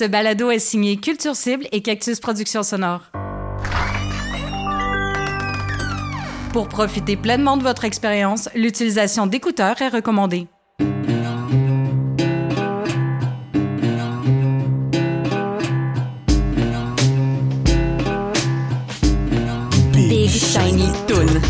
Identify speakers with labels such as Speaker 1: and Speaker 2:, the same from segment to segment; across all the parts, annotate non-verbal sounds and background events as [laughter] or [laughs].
Speaker 1: Ce balado est signé Culture Cible et Cactus Productions Sonore. Pour profiter pleinement de votre expérience, l'utilisation d'écouteurs est recommandée.
Speaker 2: Big Shiny Toon.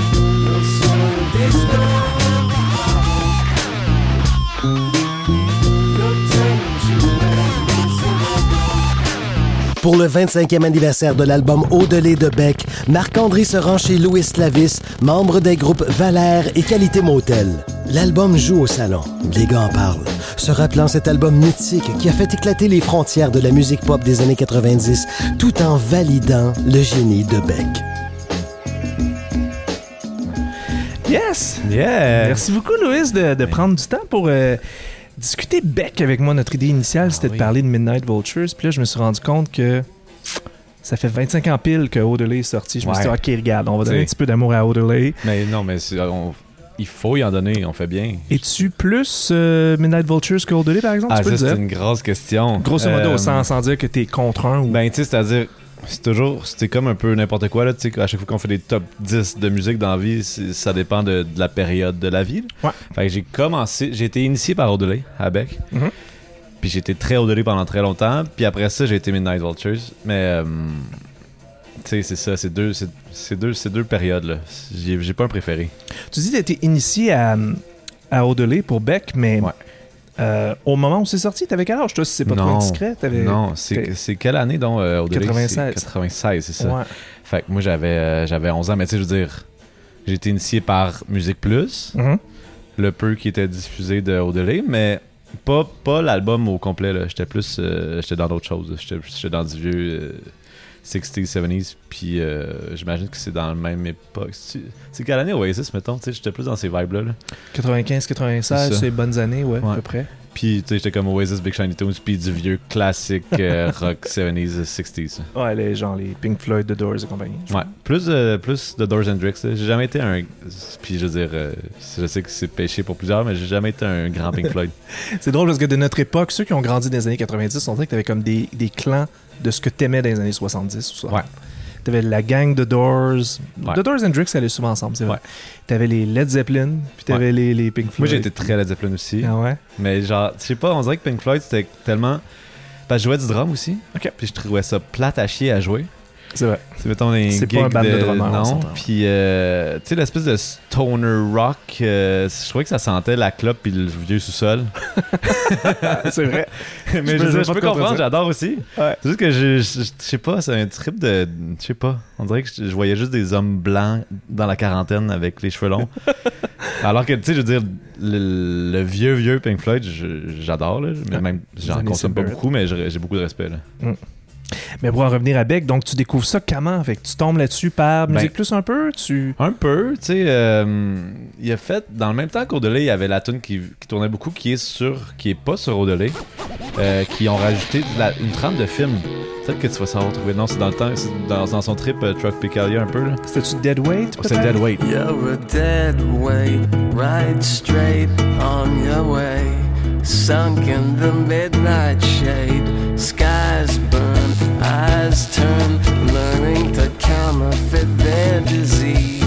Speaker 3: Pour le 25e anniversaire de l'album Au-delà de Beck, Marc-André se rend chez Louis Slavis, membre des groupes Valère et Qualité Motel. L'album joue au salon. Les gars en parlent. Se rappelant cet album mythique qui a fait éclater les frontières de la musique pop des années 90 tout en validant le génie de Beck.
Speaker 4: Yes!
Speaker 5: Yeah!
Speaker 4: Merci beaucoup, Louis, de, de prendre du temps pour euh, discuter bec avec moi. Notre idée initiale, c'était de parler de Midnight Vultures. Puis là, je me suis rendu compte que ça fait 25 ans pile que Odelay est sorti. Je me suis dit. OK, regarde, on va donner un petit peu d'amour à Odelay.
Speaker 5: Mais non, mais on- il faut y en donner, on fait bien.
Speaker 4: Es-tu plus euh, Midnight Vultures que Odelay, par exemple?
Speaker 5: Ah, c'est une grosse question.
Speaker 4: Grosso modo,
Speaker 5: Euh,
Speaker 4: sans, sans dire que t'es contre un ou...
Speaker 5: Ben, tu sais, c'est-à-dire, c'est toujours, c'est comme un peu n'importe quoi, là, tu sais, à chaque fois qu'on fait des top 10 de musique dans la vie, ça dépend de, de la période de la vie. là.
Speaker 4: Ouais.
Speaker 5: Fait que j'ai commencé, j'ai été initié par Odelay à Beck.
Speaker 4: Mhm.
Speaker 5: Puis j'ai été très Odelay pendant très longtemps. Puis après ça, j'ai été Midnight Vultures. Mais, euh, tu sais, c'est ça, c'est deux, c'est, deux, deux périodes, là. J'ai, j'ai pas un préféré.
Speaker 4: Tu dis que t'as été initié à, à Odelay pour Beck, mais
Speaker 5: Ouais.
Speaker 4: Euh, au moment où c'est sorti, t'avais quel âge, toi, si c'est pas trop indiscret? T'avais...
Speaker 5: Non, c'est, quelle année, donc, euh, Odelay?
Speaker 4: 96.
Speaker 5: C'est 96, c'est ça.
Speaker 4: Ouais.
Speaker 5: Fait que moi, j'avais, euh, j'avais 11 ans, mais tu sais, je veux dire, j'ai été initié par Musique Plus,
Speaker 4: Mhm.
Speaker 5: le peu qui était diffusé de Odelay, mais pas, pas l'album au complet, là. J'étais plus, euh, j'étais dans d'autres choses. J'étais, dans du vieux 60s, 70s, puis euh, j'imagine que c'est dans la même époque. C'est, quelle année Oasis, mettons? J'étais plus dans ces vibes-là, là.
Speaker 4: 95, 96,
Speaker 5: C'est
Speaker 4: bonnes années, ouais, à peu près.
Speaker 5: Puis, tu sais, j'étais comme Oasis, Big Shiny Tunes, puis du vieux classique euh, [laughs] rock 70s, 60s.
Speaker 4: Ouais, les, genre les Pink Floyd, The Doors et compagnie.
Speaker 5: Ouais, plus, euh, plus de Doors Hendrix. là. J'ai jamais été un. Puis je veux dire, euh, je sais que c'est péché pour plusieurs, mais j'ai jamais été un grand Pink Floyd. [laughs]
Speaker 4: C'est drôle parce que de notre époque, ceux qui ont grandi dans les années 90, on dirait que t'avais comme des, des clans de ce que t'aimais dans les années 70 ou 60.
Speaker 5: Ouais.
Speaker 4: T'avais la gang de Doors.
Speaker 5: Ouais.
Speaker 4: The Doors and Drix allaient souvent ensemble, c'est vrai.
Speaker 5: Ouais.
Speaker 4: T'avais les Led Zeppelin, puis t'avais les, les Pink
Speaker 5: Moi,
Speaker 4: Floyd.
Speaker 5: j'ai été très Led Zeppelin aussi.
Speaker 4: Ah ouais?
Speaker 5: Mais genre, je sais pas, on dirait que Pink Floyd, c'était tellement. Parce que je jouais du drum aussi.
Speaker 4: Ok.
Speaker 5: Puis je trouvais ça plate à chier à jouer.
Speaker 4: C'est vrai.
Speaker 5: C'est mettons
Speaker 4: C'est pas un band de drummers, on
Speaker 5: Non. Puis, euh, tu sais, l'espèce de stoner rock, euh, je trouvais que ça sentait la clope puis le vieux sous-sol. [laughs]
Speaker 4: c'est vrai. [laughs]
Speaker 5: mais je,
Speaker 4: je
Speaker 5: je peux comprendre, j'adore aussi.
Speaker 4: Ouais.
Speaker 5: C'est juste que je, je, sais pas, c'est un trip de. Je sais pas. On dirait que je, voyais juste des hommes blancs dans la quarantaine avec les cheveux longs. [laughs] Alors que, tu sais, je veux dire, le, le vieux, vieux Pink Floyd, j'adore, là. Mais même, j'en consomme pas beaucoup, mais j'ai beaucoup de respect, là.
Speaker 4: Mais pour en revenir à Beck, donc tu découvres ça comment? Fait que tu tombes là-dessus par
Speaker 5: Ben-
Speaker 4: Musique Plus un peu? Tu...
Speaker 5: Un peu, tu sais, euh, il a fait, dans le même temps qu'Odelay, il y avait la tune qui, qui tournait beaucoup, qui est sur, qui est pas sur Odelay, euh, qui ont rajouté la- une trame de film. Peut-être que tu vas savoir trouver. Non, c'est dans le temps, c'est dans, dans son trip euh, Truck Picalia un peu, là.
Speaker 4: C'était-tu Dead Weight?
Speaker 5: Oh, c'est
Speaker 4: peut-être?
Speaker 5: Dead Weight.
Speaker 6: You're a dead weight, right straight on your way. Sunk in the midnight shade, skies burn, eyes turn, learning to counterfeit their disease.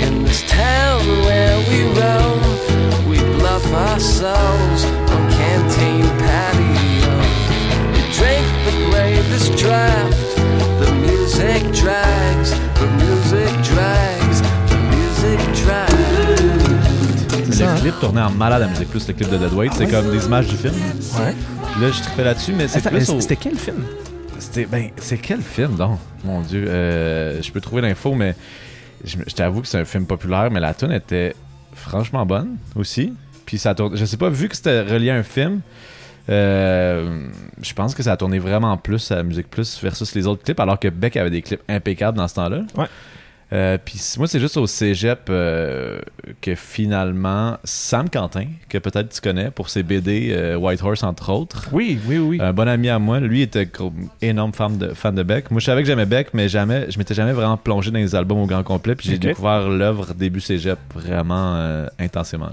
Speaker 6: In this town where we roam, we bluff ourselves on canteen patios. We drink the gravest draft, the music drags, the music drags,
Speaker 4: Ça,
Speaker 5: Le
Speaker 4: hein?
Speaker 5: clip tournait en malade à musique plus le clip de Dead Weight. C'est comme des images du film.
Speaker 4: Ouais.
Speaker 5: Là, je trippais là-dessus, mais c'est plus au...
Speaker 4: C'était quel film?
Speaker 5: C'était ben, c'est quel film donc? Mon Dieu, euh, je peux trouver l'info, mais je, je t'avoue que c'est un film populaire, mais la tune était franchement bonne aussi. Puis ça tourne. Je sais pas, vu que c'était relié à un film, euh, je pense que ça a tourné vraiment plus à la musique plus versus les autres clips, alors que Beck avait des clips impeccables dans ce temps-là.
Speaker 4: Ouais.
Speaker 5: Euh, puis moi, c'est juste au cégep euh, que finalement, Sam Quentin, que peut-être tu connais pour ses BD euh, White Horse, entre autres,
Speaker 4: Oui, oui, oui.
Speaker 5: un bon ami à moi, lui était énorme fan de, fan de Beck. Moi, je savais que j'aimais Beck, mais jamais, je m'étais jamais vraiment plongé dans les albums au grand complet. Puis j'ai découvert l'œuvre début cégep vraiment euh, intensément.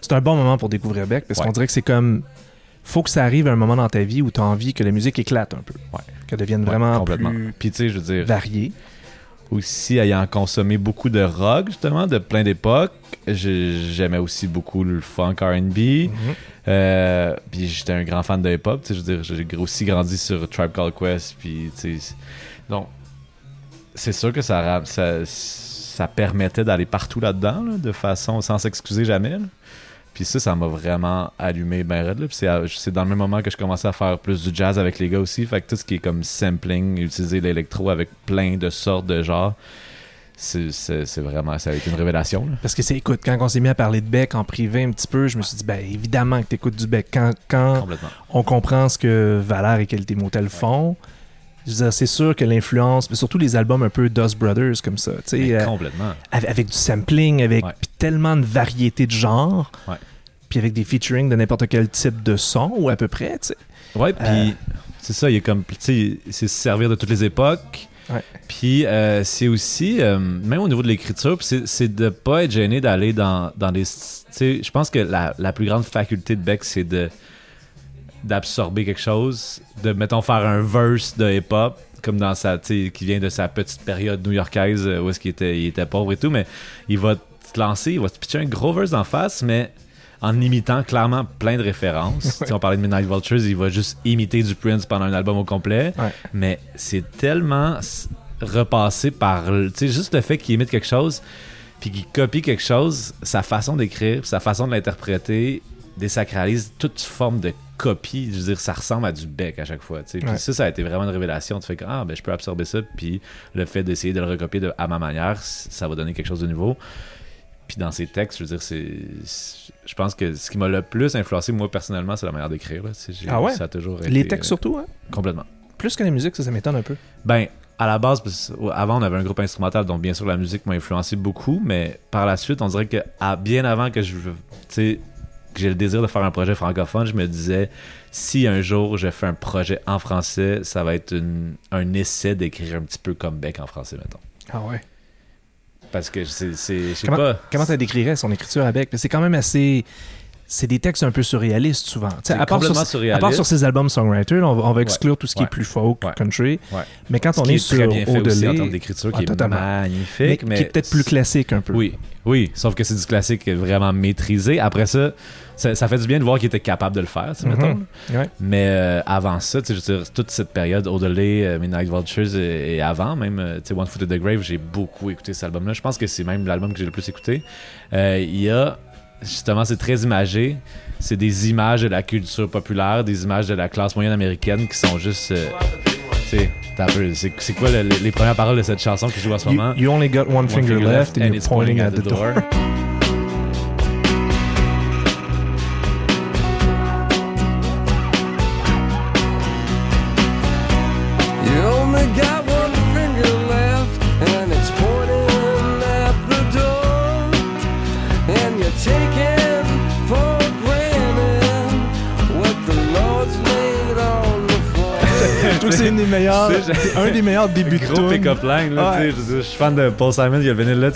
Speaker 4: C'est un bon moment pour découvrir Beck parce
Speaker 5: Ouais.
Speaker 4: qu'on dirait que c'est comme. Faut que ça arrive à un moment dans ta vie où tu as envie que la musique éclate un peu.
Speaker 5: Ouais.
Speaker 4: Qu'elle devienne
Speaker 5: Ouais,
Speaker 4: vraiment
Speaker 5: complètement.
Speaker 4: plus
Speaker 5: Puis tu sais, je veux dire,
Speaker 4: variée.
Speaker 5: Aussi ayant consommé beaucoup de rock, justement, de plein d'époques, j'ai- j'aimais aussi beaucoup le funk RB.
Speaker 4: Mhm.
Speaker 5: Euh, puis j'étais un grand fan de hip-hop. tu sais, Je veux dire, j'ai aussi grandi sur Tribe Called Quest. Puis, donc, c'est sûr que ça, ça, ça permettait d'aller partout là-dedans, là, de façon sans s'excuser jamais. là. Puis ça, ça m'a vraiment allumé ben raide. là. Puis c'est dans le même moment que je commençais à faire plus du jazz avec les gars aussi. Fait que tout ce qui est comme sampling, utiliser l'électro avec plein de sortes de genres, c'est vraiment, ça a été une révélation. là.
Speaker 4: Parce que c'est, écoute, quand on s'est mis à parler de Beck en privé un petit peu, je me suis dit, ben évidemment que t'écoutes du Beck. Quand, quand on comprend ce que Valère et Qualité Motel font, je veux dire, c'est sûr que l'influence, mais surtout les albums un peu Dust Brothers comme ça, tu sais, euh,
Speaker 5: complètement.
Speaker 4: avec, avec du sampling, avec
Speaker 5: Ouais.
Speaker 4: tellement de variétés de genres,
Speaker 5: Ouais.
Speaker 4: puis avec des featuring de n'importe quel type de son, ou à peu près, tu sais.
Speaker 5: Ouais, puis
Speaker 4: Euh.
Speaker 5: c'est ça, il est comme, tu sais, c'est se servir de toutes les époques. Puis euh, c'est aussi, même au niveau de l'écriture, c'est de pas être gêné d'aller dans, dans des. Tu sais, je pense que la, la plus grande faculté de Beck, c'est de d'absorber quelque chose, de, mettons, faire un verse de hip-hop, comme dans sa, tu qui vient de sa petite période new-yorkaise euh, où est-ce qu'il était, il était pauvre et tout, mais il va te lancer, il va te pitcher un gros verse en face, mais en imitant clairement plein de références. [laughs] Tu sais, on parlait de Midnight Vultures, il va juste imiter du Prince pendant un album au complet.
Speaker 4: Ouais.
Speaker 5: Mais c'est tellement repassé par. Tu sais, juste le fait qu'il imite quelque chose, puis qu'il copie quelque chose, sa façon d'écrire, sa façon de l'interpréter, désacralise toute forme de copie. Je veux dire, ça ressemble à du bec à chaque fois. tu sais. Puis
Speaker 4: Ouais.
Speaker 5: ça, ça a été vraiment une révélation. Tu fais que, ah, ben, je peux absorber ça, puis le fait d'essayer de le recopier de- à ma manière, ça va donner quelque chose de nouveau. Puis dans ses textes, je veux dire, c'est. Je pense que ce qui m'a le plus influencé, moi, personnellement, c'est la manière d'écrire. Tu sais,
Speaker 4: Ah ouais?
Speaker 5: Ça a toujours été.
Speaker 4: Les textes
Speaker 5: euh,
Speaker 4: surtout, hein?
Speaker 5: Complètement.
Speaker 4: Plus que la musique, ça, ça m'étonne un peu.
Speaker 5: Ben, à la base, parce avant, on avait un groupe instrumental, donc bien sûr, la musique m'a influencé beaucoup, mais par la suite, on dirait que à- bien avant que je. Que j'ai le désir de faire un projet francophone, je me disais, si un jour je fais un projet en français, ça va être une- un essai d'écrire un petit peu comme Beck en français, mettons.
Speaker 4: Ah ouais.
Speaker 5: Parce que c'est. Je sais
Speaker 4: Comment,
Speaker 5: pas.
Speaker 4: comment tu décrirais son écriture avec? C'est quand même assez. C'est des textes un peu surréalistes souvent. À, part sur,
Speaker 5: complètement
Speaker 4: à
Speaker 5: surréaliste.
Speaker 4: part sur ses albums songwriter, là, on va, on va exclure tout ce qui
Speaker 5: Ouais.
Speaker 4: est plus folk,
Speaker 5: Ouais.
Speaker 4: country. Mais quand
Speaker 5: Ce
Speaker 4: on est,
Speaker 5: est
Speaker 4: sur
Speaker 5: très bien fait aussi en termes d'écriture,
Speaker 4: Ah,
Speaker 5: qui est magnifique.
Speaker 4: mais,
Speaker 5: Mais,
Speaker 4: qui est peut-être plus classique un peu.
Speaker 5: Oui, oui, sauf que c'est du classique vraiment maîtrisé. Après ça, ça, ça fait du bien de voir qu'il était capable de le faire, sais,
Speaker 4: Mhm.
Speaker 5: mettons. Mais euh, avant ça, tu sais, je veux dire, toute cette période, Odelay, euh, Midnight Vultures et, et avant, même, euh, One Foot at the Grave, j'ai beaucoup écouté cet album-là. Je pense que c'est même l'album que j'ai le plus écouté. Euh, Il y a, justement, c'est très imagé. C'est des images de la culture populaire, des images de la classe moyenne américaine qui sont juste. euh, tu sais, t'as un peu- c'est quoi le- les, les premières paroles de cette chanson qui joue en ce moment?
Speaker 4: you only got one,
Speaker 5: One
Speaker 4: finger, left, and,
Speaker 5: it's
Speaker 4: pointing at the door. [laughs] un des meilleurs débuts de
Speaker 5: gros pick-up line. Là,
Speaker 4: Ouais.
Speaker 5: je, suis fan de Paul Simon. Il a venu là.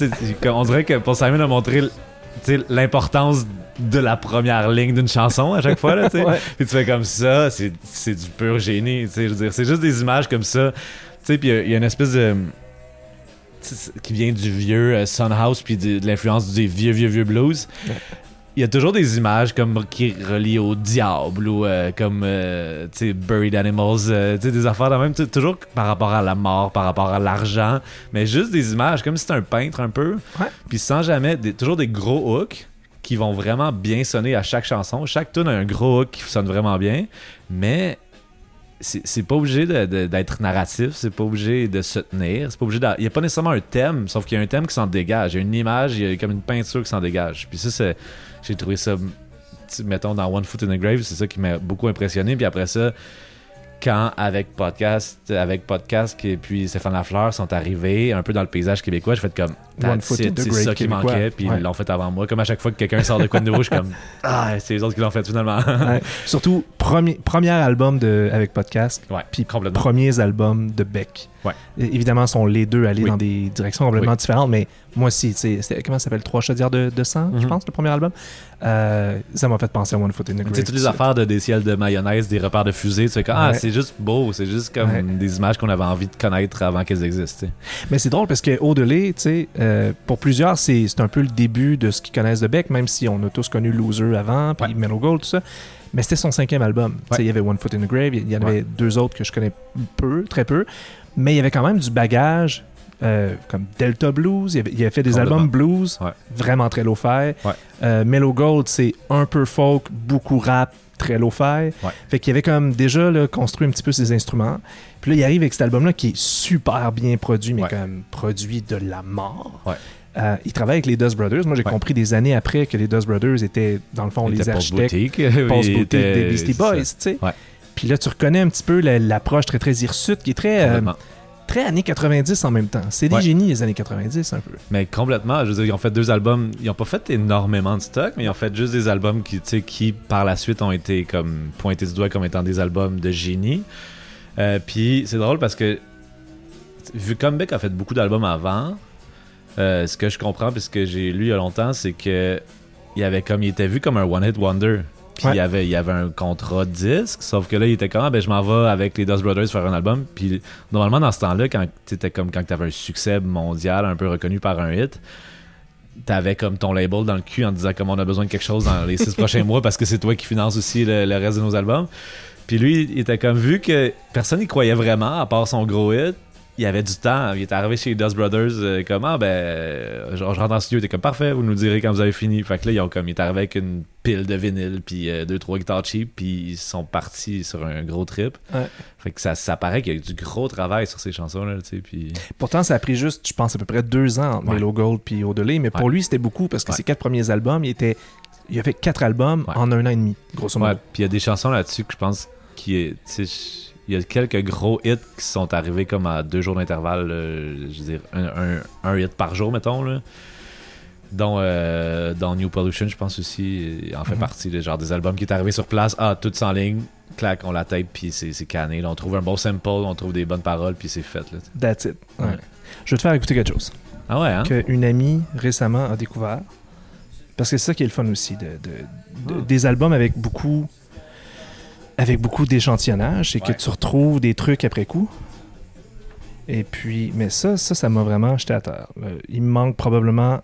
Speaker 5: On dirait que Paul Simon a montré l'importance de la première ligne d'une chanson à chaque fois. Là. [laughs]
Speaker 4: Ouais.
Speaker 5: Puis tu fais comme ça, c'est c'est du pur génie. tu sais, Je veux dire, c'est juste des images comme ça. Puis il y a- il y, a une espèce de. qui vient du vieux euh, Sun House puis de, de l'influence des vieux, vieux, vieux blues. Il y a toujours des images comme qui relient au diable ou euh, comme euh, tu sais, Buried Animals, euh, tu sais, des affaires de même, toujours par rapport à la mort, par rapport à l'argent, mais juste des images comme si c'était un peintre un peu, puis sans jamais, des- toujours des gros hooks qui vont vraiment bien sonner à chaque chanson. Chaque tune a un gros hook qui sonne vraiment bien, mais c'est pas obligé d'être narratif, c'est pas obligé de se tenir, c'est pas obligé Il y a pas nécessairement un thème, sauf qu'il y a un thème qui s'en dégage. Il y a une image, il y a comme une peinture qui s'en dégage. Puis ça, c'est- j'ai trouvé ça mettons, dans One Foot in the Grave, c'est ça qui m'a beaucoup impressionné. Puis après ça, quand avec podcast, avec podcast et puis Stéphane Lafleur sont arrivés un peu dans le paysage québécois, j'ai fait comme that's c'est ça qui manquait, puis
Speaker 4: Ouais.
Speaker 5: ils l'ont fait avant moi. Comme à chaque fois que quelqu'un sort de quoi de nouveau, je suis comme [laughs] ah, c'est les autres qui l'ont fait finalement.
Speaker 4: Ouais. Surtout, premier, premier album de, avec podcast,
Speaker 5: ouais,
Speaker 4: Puis premiers albums de Beck. Évidemment, sont les deux allés
Speaker 5: Oui.
Speaker 4: dans des directions complètement
Speaker 5: Oui.
Speaker 4: différentes, mais moi aussi, comment ça s'appelle? Trois chaudières de, de sang, je
Speaker 5: Mhm.
Speaker 4: pense, le premier album? Euh, ça m'a fait penser à One Foot in the Grave.
Speaker 5: Tu toutes les affaires de des ciels de mayonnaise, des repères de fusée, tu sais, comme, ah, c'est juste beau, c'est juste comme des images qu'on avait envie de connaître avant qu'elles existent.
Speaker 4: Mais c'est drôle parce que Au-delà, tu sais, euh, pour plusieurs, c'est un peu le début de ce qu'ils connaissent de Beck, même si on a tous connu Loser avant, puis
Speaker 5: Ouais.
Speaker 4: Mellow Gold, tout ça. Mais c'était son cinquième album.
Speaker 5: Ouais.
Speaker 4: Il y avait One Foot in the Grave, il y en avait
Speaker 5: Ouais.
Speaker 4: deux autres que je connais peu, très peu. Mais il y avait quand même du bagage, euh, comme Delta Blues. Il avait, il avait fait des albums blues, vraiment très low-fi. Euh, Mellow Gold, c'est un peu folk, beaucoup rap, très low-fi. Fait qu'il avait comme déjà là, construit un petit peu ses instruments. Puis là, il arrive avec cet album-là qui est super bien produit, mais
Speaker 5: Ouais.
Speaker 4: comme produit de la mort.
Speaker 5: Ouais.
Speaker 4: Euh, il travaille avec les Dust Brothers. Moi, j'ai
Speaker 5: Ouais.
Speaker 4: compris des années après que les Dust Brothers étaient, dans le fond, les architectes boutique des Beastie Boys, tu sais. Puis là, tu reconnais un petit peu la- l'approche très, très hirsute, qui est très, euh, très années 90 en même temps. C'est des
Speaker 5: Ouais.
Speaker 4: génies, les années 90, un peu.
Speaker 5: Mais complètement, je veux dire, ils ont fait deux albums, ils ont pas fait énormément de stock, mais ils ont fait juste des albums qui, qui par la suite ont été comme pointés du doigt comme étant des albums de génie. Euh, Puis c'est drôle parce que vu que Beck a fait beaucoup d'albums avant, euh, ce que je comprends puis ce que j'ai lu il y a longtemps, c'est que il avait comme il était vu comme un one hit wonder. Puis
Speaker 4: Ouais.
Speaker 5: il, avait, il avait un contrat de disque, sauf que là, il était comme, ah, ben, je m'en vais avec les Dust Brothers faire un album. Puis normalement, dans ce temps-là, quand t'étais comme quand t'avais un succès mondial, un peu reconnu par un hit, t'avais comme ton label dans le cul en disant comme on a besoin de quelque chose dans les six [laughs] prochains mois parce que c'est toi qui finance aussi le, le reste de nos albums. Puis lui, il était comme vu que personne n'y croyait vraiment à part son gros hit. Il y avait du temps. Il était arrivé chez Dust Brothers euh, comme ah ben euh, genre, je rentre en studio, il était comme parfait, vous nous direz quand vous avez fini. Fait que là ils ont comme il est arrivé avec une pile de vinyle puis euh, deux trois guitares cheap puis ils sont partis sur un gros trip.
Speaker 4: Ouais.
Speaker 5: Fait que ça, ça paraît qu'il y a eu du gros travail sur ces chansons là, tu sais puis
Speaker 4: Pourtant, ça a pris juste, je pense, à peu près deux ans entre
Speaker 5: Ouais.
Speaker 4: Gold puis Au-delà. Mais pour lui, c'était beaucoup parce que ses quatre premiers albums, il, était, il a fait quatre albums en un an et demi, grosso
Speaker 5: Ouais,
Speaker 4: modo.
Speaker 5: puis il y a des chansons là-dessus que je pense qui est. Il y a quelques gros hits qui sont arrivés comme à deux jours d'intervalle. euh, je veux dire, un, un- un hit par jour, mettons. Là. Dont, euh, dans New Pollution, je pense aussi, il en fait
Speaker 4: Mhm.
Speaker 5: partie. genre des albums qui est arrivé sur place. Ah, tout en ligne. Clac, on la tape, puis c'est canné. là. on trouve un bon sample, on trouve des bonnes paroles, puis c'est fait. Là.
Speaker 4: That's it. Ouais.
Speaker 5: Ouais.
Speaker 4: Je vais te faire écouter quelque chose
Speaker 5: Ah ouais, hein?
Speaker 4: qu'une amie récemment a découvert. Parce que c'est ça qui est le fun aussi, de, de- de-
Speaker 5: Ah.
Speaker 4: des albums avec beaucoup avec beaucoup d'échantillonnage, c'est que tu retrouves des trucs après coup. Et puis, mais ça, ça, ça m'a vraiment jeté à terre. Euh, il me manque probablement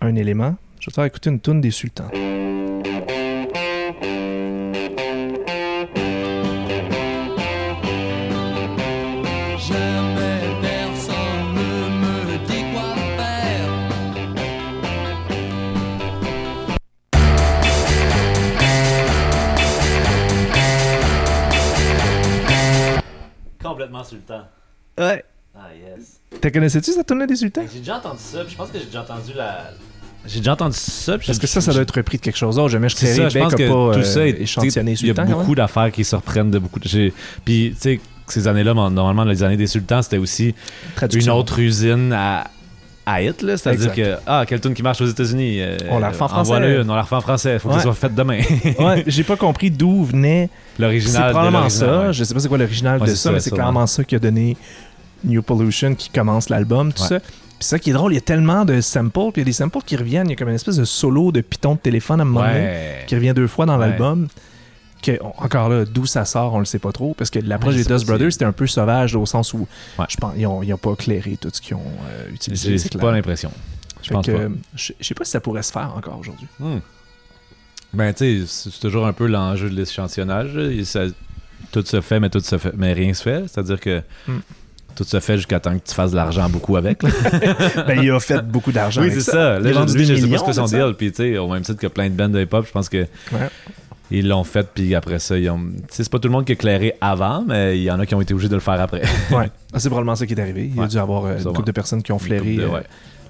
Speaker 4: un élément. Je vais te faire écouter une toune des Sultans.
Speaker 5: Temps.
Speaker 4: Ouais.
Speaker 5: Ah, yes.
Speaker 4: T'as connaissais-tu cette toune des Sultans?
Speaker 5: J'ai déjà entendu ça, puis je pense que j'ai déjà entendu la. J'ai déjà entendu ça,
Speaker 4: Parce que ça, ça doit être repris de quelque chose d'autre. Jamais je
Speaker 5: ça, je pense que
Speaker 4: pas
Speaker 5: tout
Speaker 4: euh,
Speaker 5: ça est
Speaker 4: échantillonné
Speaker 5: tu sais, Il y a
Speaker 4: Sultan,
Speaker 5: beaucoup d'affaires qui se reprennent de beaucoup de. Puis, tu sais, ces années-là, normalement, les années des sultans, c'était aussi une autre usine à, à hit. C'est-à-dire que, ah, quelle tune qui marche aux États-Unis euh,
Speaker 4: On la refait en français.
Speaker 5: une, on la refait en français. Faut
Speaker 4: Ouais.
Speaker 5: qu'elle soit faite demain. [laughs]
Speaker 4: Ouais, j'ai pas compris d'où venait C'est
Speaker 5: L'original. de
Speaker 4: probablement ça.
Speaker 5: ouais.
Speaker 4: Je sais pas c'est quoi l'original de
Speaker 5: c'est
Speaker 4: ça,
Speaker 5: ça,
Speaker 4: mais c'est clairement ça qui a donné New Pollution qui commence l'album, tout ça. Puis ça qui est drôle, il y a tellement de samples, puis il y a des samples qui reviennent. Il y a comme une espèce de solo de piton de téléphone à un moment donné qui revient deux fois dans l'album. Que, encore là, d'où ça sort, on le sait pas trop. Parce que l'approche
Speaker 5: Ouais,
Speaker 4: des Dust Brothers, c'était un peu sauvage là, au sens où
Speaker 5: Ouais.
Speaker 4: je pense ils ont, ils ont pas éclairé tout ce qu'ils ont euh, utilisé.
Speaker 5: J'ai pas l'impression. Je pense
Speaker 4: que,
Speaker 5: pas.
Speaker 4: Je sais pas si ça pourrait se faire encore aujourd'hui.
Speaker 5: Hmm. Ben, tu sais, c'est toujours un peu l'enjeu de l'échantillonnage. ça- tout se fait, mais tout se fait, mais rien se fait. C'est-à-dire que
Speaker 4: Hmm.
Speaker 5: tout se fait jusqu'à temps que tu fasses de l'argent beaucoup avec. [laughs]
Speaker 4: ben, il a fait beaucoup d'argent.
Speaker 5: oui, c'est ça.
Speaker 4: Il a
Speaker 5: Là, lui, je sais pas ce que son
Speaker 4: de ça.
Speaker 5: deal. Puis, tu sais, au même titre que plein de bands de hip-hop, je pense que
Speaker 4: Ouais.
Speaker 5: Ils l'ont fait. Puis après ça, ils ont. C'est pas tout le monde qui a éclairé avant, mais il y en a qui ont été obligés de le faire après. [laughs]
Speaker 4: Ouais. [laughs] Ah, c'est probablement ça qui est arrivé. Il y a
Speaker 5: Ouais.
Speaker 4: dû y avoir euh, une couple de personnes qui ont flairé euh,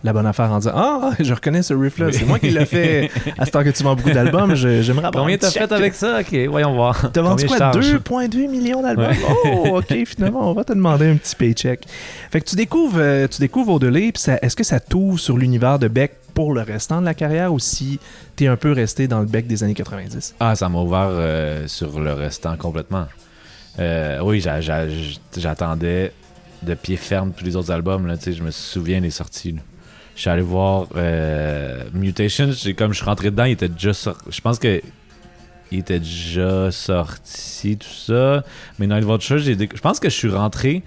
Speaker 4: la bonne affaire en disant Ah, je reconnais ce riff-là, c'est moi qui l'ai fait. [laughs] À ce temps que tu vends beaucoup d'albums, je- j'aimerais avoir
Speaker 5: Combien t'as fait avec ça? Ok, voyons voir.
Speaker 4: T'as vendu quoi?
Speaker 5: je charge?
Speaker 4: 2,2 millions d'albums?
Speaker 5: Ouais.
Speaker 4: Oh, OK, finalement, on va te demander un petit paycheck. Fait que tu découvres, euh, tu découvres puis est-ce que ça t'ouvre sur l'univers de Beck? Pour le restant de la carrière ou si t'es un peu resté dans le Beck des années 90?
Speaker 5: Ah, ça m'a ouvert euh, sur le restant complètement. Euh, oui, j'a- j'a- j'attendais de pied ferme tous les autres albums. Là, je me souviens des sorties. Je suis allé voir euh, Mutation. Comme je suis rentré dedans, il était déjà sorti. Je pense que il était déjà sorti, tout ça. Midnight Vulture, j'ai déc- je pense que je suis rentré.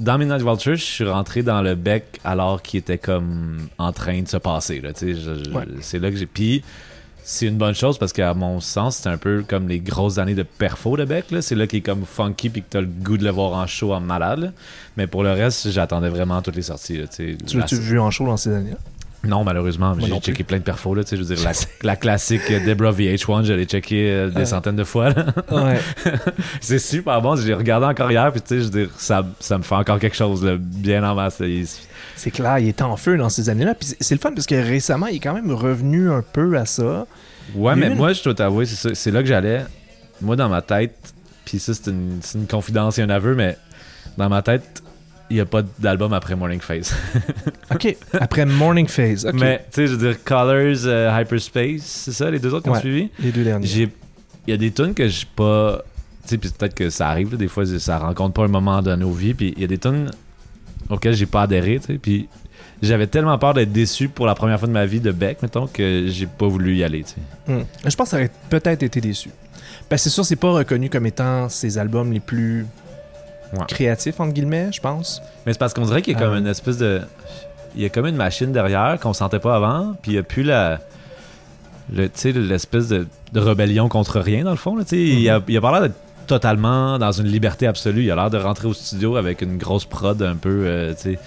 Speaker 5: Dans Midnight Vulture, je suis rentré dans le bec alors qu'il était comme en train de se passer. Là, tu sais, je- je-
Speaker 4: Ouais.
Speaker 5: C'est là que j'ai. Puis c'est une bonne chose parce qu'à mon sens, c'est un peu comme les grosses années de perfo de Beck. là. C'est là qu'il est comme funky puis que t'as le goût de le voir en show en malade. là. Mais pour le reste, j'attendais vraiment toutes les sorties. là, tu
Speaker 4: l'as-tu vu en show dans ces années-là?
Speaker 5: Non, malheureusement. J'ai checké plein de perfos. Là, tu sais, je veux dire, la, [laughs] la classique Debra VH1, je l'ai checké euh, des
Speaker 4: Ouais.
Speaker 5: centaines de fois.
Speaker 4: Ouais. [laughs]
Speaker 5: c'est super bon. J'ai regardé encore hier, puis tu sais, je veux dire, ça, ça me fait encore quelque chose, là, bien en masse.
Speaker 4: C'est clair, il était en feu dans ces années-là. Puis c'est- le fun parce que récemment, il est quand même revenu un peu à ça.
Speaker 5: Ouais, mais moi, je dois t'avouer, c'est là que j'allais. Moi, dans ma tête, puis ça, c'est une, c'est une confidence et un aveu, mais dans ma tête, il n'y a pas d'album après Morning Face. [laughs]
Speaker 4: OK. [laughs] Après Morning Phase.
Speaker 5: Mais, tu sais, je veux dire, Colors, euh, Hyperspace, c'est ça, les deux autres qui
Speaker 4: Ouais.
Speaker 5: ont suivi?
Speaker 4: Les deux derniers.
Speaker 5: Il y a des tunes que je pas. Tu sais, puis peut-être que ça arrive, là, des fois, ça rencontre pas un moment dans nos vies, puis il y a des tunes auxquelles j'ai pas adhéré, tu sais, puis j'avais tellement peur d'être déçu pour la première fois de ma vie de Beck, mettons, que j'ai pas voulu y aller, tu sais.
Speaker 4: Hmm. Je pense que ça aurait peut-être été déçu. C'est sûr, c'est pas reconnu comme étant ses albums les plus
Speaker 5: Ouais.
Speaker 4: créatifs, entre guillemets, je pense.
Speaker 5: Mais c'est parce qu'on dirait qu'il y a comme
Speaker 4: Euh.
Speaker 5: une espèce de. Il y a comme une machine derrière qu'on sentait pas avant, puis il y a plus la. le- Tu sais, l'espèce de, de rébellion contre rien, dans le fond. là. Il a, il a pas l'air d'être totalement dans une liberté absolue. Il a l'air de rentrer au studio avec une grosse prod un peu. euh, tu sais,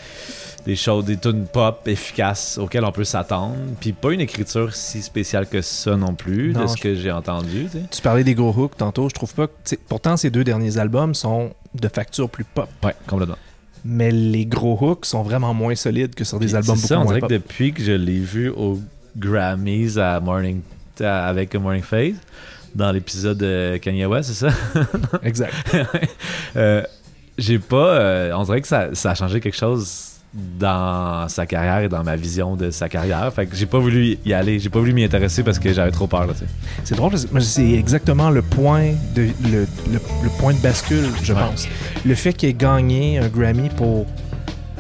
Speaker 5: des choses, des tunes pop efficaces auxquelles on peut s'attendre. Puis pas une écriture si spéciale que ça non plus,
Speaker 4: Non,
Speaker 5: de ce
Speaker 4: je-
Speaker 5: que j'ai entendu. tu sais.
Speaker 4: Tu parlais des gros hooks tantôt, je trouve pas que. Pourtant, ces deux derniers albums sont de facture plus pop.
Speaker 5: Ouais, complètement.
Speaker 4: Mais les gros hooks sont vraiment moins solides que sur des
Speaker 5: Puis
Speaker 4: albums beaucoup
Speaker 5: ça, on
Speaker 4: moins
Speaker 5: dirait
Speaker 4: pop.
Speaker 5: que depuis que je l'ai vu au Grammys à Morning à- avec Morning Phase dans l'épisode de Kanye West, c'est ça?
Speaker 4: Exact. [laughs]
Speaker 5: Euh, J'ai pas euh, on dirait que ça, ça a changé quelque chose dans sa carrière et dans ma vision de sa carrière. Fait que j'ai pas voulu y aller, j'ai pas voulu m'y intéresser parce que j'avais trop peur.
Speaker 4: C'est drôle, c'est exactement le point de le, le- le point de bascule, je
Speaker 5: Ouais.
Speaker 4: pense. Le fait qu'il ait gagné un Grammy pour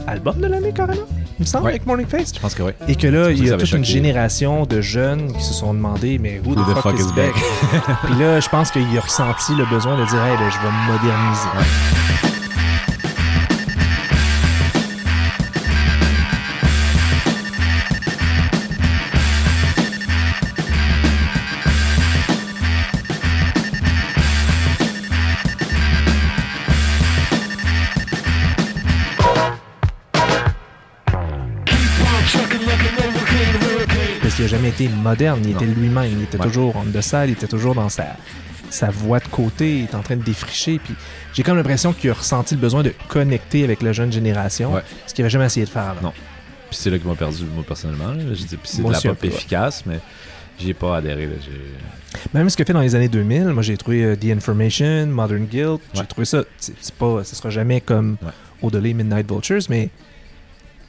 Speaker 4: album de l'année carrément, il me semble,
Speaker 5: Ouais.
Speaker 4: avec Morning Face.
Speaker 5: Je pense que oui.
Speaker 4: Et que là, il y a toute une génération de jeunes qui se sont demandé, mais who the, fuck, is Beck? [laughs] Puis là, je pense qu'il a ressenti le besoin de dire, hey, ben, je vais me moderniser. Été moderne, il était lui-même, il était
Speaker 5: Ouais.
Speaker 4: toujours the side, il était toujours dans sa, sa voix de côté, il est en train de défricher. Puis j'ai comme l'impression qu'il a ressenti le besoin de connecter avec la jeune génération,
Speaker 5: Ouais.
Speaker 4: ce qu'il n'avait jamais essayé de faire avant.
Speaker 5: Non. Puis c'est là qui m'a perdu moi personnellement. là. C'est de la pop
Speaker 4: peu, ouais.
Speaker 5: efficace, mais j'ai pas adhéré. Là. J'ai-
Speaker 4: Même ce qu'il a fait dans les années 2000, moi j'ai trouvé euh, The Information, Modern Guilt, j'ai
Speaker 5: Ouais.
Speaker 4: trouvé ça, c'est pas, ce sera jamais comme
Speaker 5: Ouais.
Speaker 4: Au-delà Midnight Vultures, mais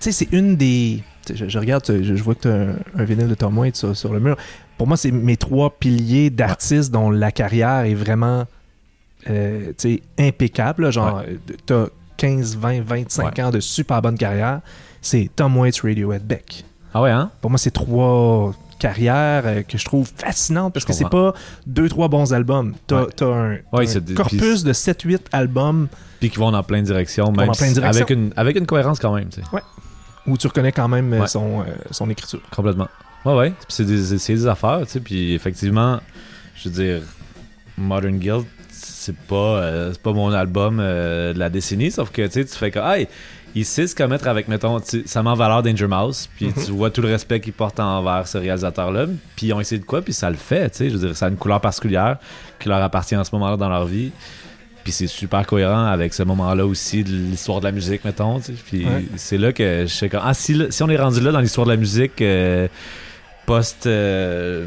Speaker 4: tu sais, c'est une des. Je, je regarde, je, je vois que tu as un, un vinyle de Tom Waits sur, sur le mur. Pour moi, c'est mes trois piliers d'artistes dont la carrière est vraiment euh, impeccable. là. genre, tu as 15, 20, 25 ans de super bonne carrière. C'est Tom Waits, Radiohead, Beck.
Speaker 5: Ah ouais, hein?
Speaker 4: Pour moi, c'est trois carrières euh, que je trouve fascinantes parce
Speaker 5: Je
Speaker 4: que c'est pas deux, trois bons albums. T'as
Speaker 5: Ouais.
Speaker 4: un,
Speaker 5: Ouais, des-
Speaker 4: corpus de 7-8 albums
Speaker 5: Puis qui vont dans plein de directions, même
Speaker 4: plein
Speaker 5: avec une avec une cohérence quand même, tu sais.
Speaker 4: Où tu reconnais quand même euh,
Speaker 5: Ouais.
Speaker 4: son, euh, son écriture.
Speaker 5: Complètement. Ouais, ouais. C'est des, c'est des affaires, tu sais. Puis effectivement, je veux dire, Modern Guild, c'est pas, euh, c'est pas mon album euh, de la décennie, sauf que tu sais, tu fais que, hey, il sait se commettre avec, mettons, ça met en valeur Danger Mouse, puis
Speaker 4: Mhm.
Speaker 5: tu vois tout le respect qu'il porte envers ce réalisateur-là, puis ils ont essayé de quoi, puis ça le fait, tu sais. Je veux dire, ça a une couleur particulière qui leur appartient en ce moment-là dans leur vie. Puis c'est super cohérent avec ce moment-là aussi de l'histoire de la musique, mettons. tu sais. Puis
Speaker 4: Ouais.
Speaker 5: c'est là que je sais comme ah si, si on est rendu là dans l'histoire de la musique. euh, Post, euh,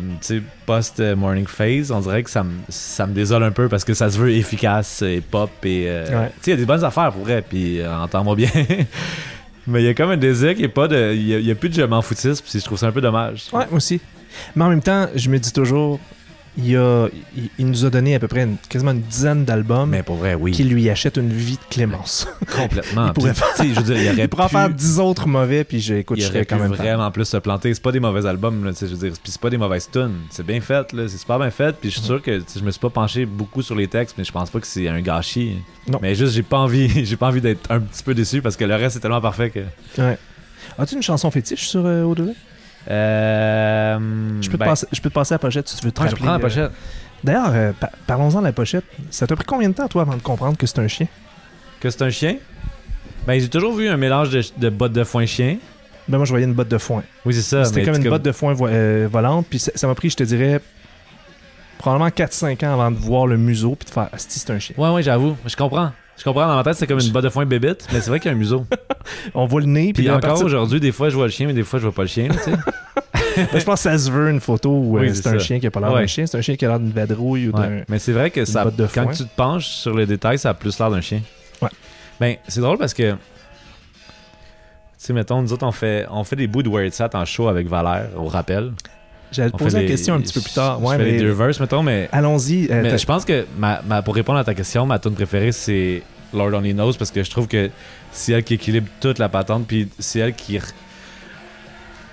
Speaker 5: post euh, morning phase, on dirait que ça me, ça me désole un peu parce que ça se veut efficace et pop et euh,
Speaker 4: Ouais.
Speaker 5: tu sais, il y a des bonnes affaires pour vrai, puis euh, entends-moi bien. [laughs] Mais il y a comme un désir qui est pas de. Il y a, il y a plus de je m'en foutisse, puis je trouve ça un peu dommage.
Speaker 4: Ouais, moi aussi. Mais en même temps, je me dis toujours, il, a, il, il nous a donné à peu près une- quasiment une dizaine d'albums
Speaker 5: Mais pour vrai, oui.
Speaker 4: qui lui achètent une vie de clémence. [laughs]
Speaker 5: Complètement.
Speaker 4: Il pourrait
Speaker 5: Puis, sais, je veux dire, il aurait
Speaker 4: Il pourrait en
Speaker 5: pu-
Speaker 4: faire dix autres mauvais, puis j'écoute, je serais quand même
Speaker 5: vraiment plus se planter. C'est pas des mauvais albums, là, je veux dire. Puis c'est pas des mauvaises tunes. C'est bien fait, là. C'est super bien fait. Puis je suis sûr que je me suis pas penché beaucoup sur les textes, mais je pense pas que c'est un gâchis.
Speaker 4: Non.
Speaker 5: Mais juste, j'ai pas envie, [laughs] j'ai pas envie d'être un petit peu déçu parce que le reste est tellement parfait que.
Speaker 4: Ouais. As-tu une chanson fétiche sur euh, Au-delà
Speaker 5: Euh,
Speaker 4: je, peux te
Speaker 5: ben,
Speaker 4: passer- je peux te passer la pochette si tu veux te
Speaker 5: ouais, je prends la
Speaker 4: euh,
Speaker 5: pochette.
Speaker 4: D'ailleurs, euh, pa- parlons-en de la pochette. Ça t'a pris combien de temps, toi, avant de comprendre que c'est un chien?
Speaker 5: Que c'est un chien? Ben, j'ai toujours vu un mélange de, de bottes de foin chien.
Speaker 4: Ben, moi, je voyais une botte de foin.
Speaker 5: Oui, c'est ça.
Speaker 4: C'était comme une botte de foin vo- euh, volante, puis ça m'a pris, je te dirais, probablement 4-5 ans avant de voir le museau, puis de faire Asti, c'est un chien.
Speaker 5: Ouais, ouais, j'avoue. Je comprends. Je comprends. Dans ma tête, c'est comme une botte de foin bébite, mais c'est vrai qu'il y a un museau. [laughs]
Speaker 4: On voit le nez, puis
Speaker 5: Puis encore
Speaker 4: partir-
Speaker 5: aujourd'hui, des fois, je vois le chien, mais des fois, je vois pas le chien. [laughs]
Speaker 4: Ben, je pense que ça se veut une photo où euh,
Speaker 5: Oui,
Speaker 4: c'est
Speaker 5: c'est
Speaker 4: un
Speaker 5: ça.
Speaker 4: chien qui a pas l'air
Speaker 5: Ouais.
Speaker 4: d'un chien, c'est un chien qui a l'air d'une vadrouille ou d'un.
Speaker 5: Ouais. Mais c'est vrai que ça,
Speaker 4: de
Speaker 5: quand tu te penches sur les détails, ça a plus l'air d'un chien.
Speaker 4: Ouais.
Speaker 5: Ben, c'est drôle parce que. Tu sais, mettons, nous autres, on fait, on fait des bouts de Where It's At en show avec Valère, au rappel.
Speaker 4: J'allais te poser la question un petit peu plus tard.
Speaker 5: Je
Speaker 4: Ouais,
Speaker 5: fais
Speaker 4: mais
Speaker 5: des deux verses, mettons, mais.
Speaker 4: allons-y. euh,
Speaker 5: mais je pense que, ma, ma- pour répondre à ta question, ma tune préférée, c'est Lord Only Knows parce que je trouve que c'est elle qui équilibre toute la patente, puis c'est elle qui. Tu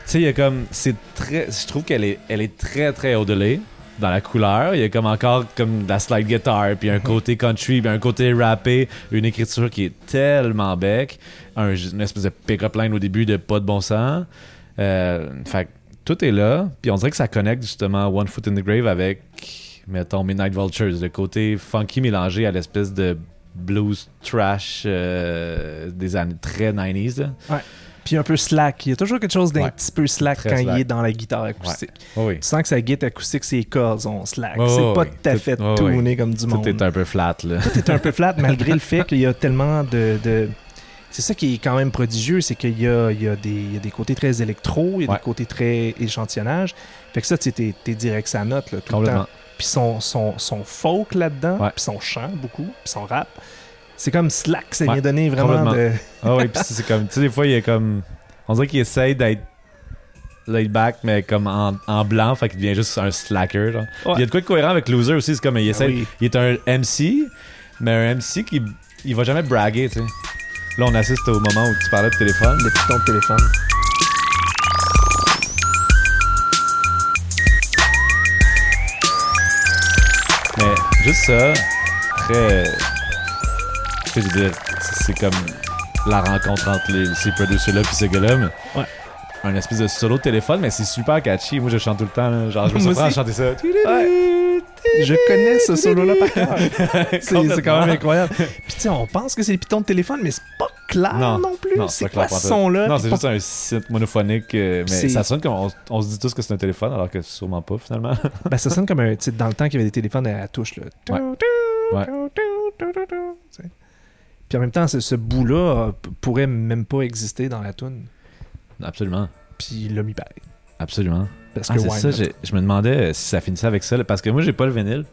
Speaker 5: sais, il y a comme. C'est très. Je trouve qu'elle est, elle est très, très au-delà dans la couleur. Il y a comme encore comme de la slide guitar, puis un côté country, puis un côté rappé, une écriture qui est tellement bec, un, une espèce de pick-up line au début de pas de bon sens. Euh, fait tout est là, puis on dirait que ça connecte justement One Foot in the Grave avec, mettons, Midnight Vultures, le côté funky mélangé à l'espèce de blues trash euh, des années très 90s. là.
Speaker 4: Puis un peu slack. Il y a toujours quelque chose d'un
Speaker 5: Ouais.
Speaker 4: petit peu slack
Speaker 5: Très
Speaker 4: quand
Speaker 5: slack.
Speaker 4: il est dans la guitare acoustique.
Speaker 5: Oh oui.
Speaker 4: Tu sens que sa guitare acoustique, ses cordes sont slack.
Speaker 5: Ouais,
Speaker 4: c'est
Speaker 5: ouais,
Speaker 4: pas
Speaker 5: ouais.
Speaker 4: tout à
Speaker 5: Tout-
Speaker 4: fait
Speaker 5: ouais,
Speaker 4: tourné comme du monde.
Speaker 5: Tout est un peu flat, là.
Speaker 4: Tout est un peu flat [laughs] malgré le fait qu'il y a tellement de. de- C'est ça qui est quand même prodigieux, c'est qu'il y a, y, des, il y a des côtés très électro, il y a
Speaker 5: Ouais.
Speaker 4: des côtés très échantillonnage. Fait que ça, tu t'es direct sa note là, tout le temps. Puis son, son, son folk là-dedans,
Speaker 5: Ouais.
Speaker 4: puis son chant beaucoup, puis son rap. C'est comme slack, ça
Speaker 5: Ouais,
Speaker 4: vient donner vraiment de.
Speaker 5: Ah oui, puis c'est comme, tu sais, des fois, il est comme. On dirait qu'il essaye d'être laid back, mais comme en, en blanc, fait qu'il devient juste un slacker. genre.
Speaker 4: Ouais.
Speaker 5: Il y a de quoi de cohérent avec Loser aussi, c'est comme, il
Speaker 4: Ah
Speaker 5: essaie.
Speaker 4: oui.
Speaker 5: Il est un MC, mais un MC qui il va jamais braguer, tu sais. Là, on assiste au moment où tu parlais de téléphone.
Speaker 4: Le piton de téléphone.
Speaker 5: Juste ça, très. Je veux dire, c'est comme la rencontre entre les, ces producers-là puis ce gars-là. mais
Speaker 4: Ouais.
Speaker 5: Un espèce de solo de téléphone, mais c'est super catchy. Moi, je chante tout le temps. là. Genre, je me surprends à chanter ça.
Speaker 4: Je connais ce solo-là par cœur. [laughs] C'est- quand même incroyable. Puis tu sais, on pense que c'est le piton de téléphone, mais c'est pas clair non,
Speaker 5: Non.
Speaker 4: plus?
Speaker 5: Non,
Speaker 4: c'est
Speaker 5: pas
Speaker 4: quoi ce son-là?
Speaker 5: Non, c'est
Speaker 4: pas-
Speaker 5: juste un site monophonique. euh, mais ça sonne comme. On, on se dit tous que c'est un téléphone, alors que sûrement pas, finalement. [laughs]
Speaker 4: Ben, ça sonne comme un. Dans le temps qu'il y avait des téléphones à la touche. Là.
Speaker 5: Ouais.
Speaker 4: Puis en même temps, ce, ce bout-là euh, pourrait même pas exister dans la tune.
Speaker 5: Absolument.
Speaker 4: Puis il l'a mis pareil.
Speaker 5: Absolument.
Speaker 4: Parce
Speaker 5: Ah,
Speaker 4: que
Speaker 5: ça, je me demandais si ça finissait avec ça, là, parce que moi, j'ai pas le vinyle.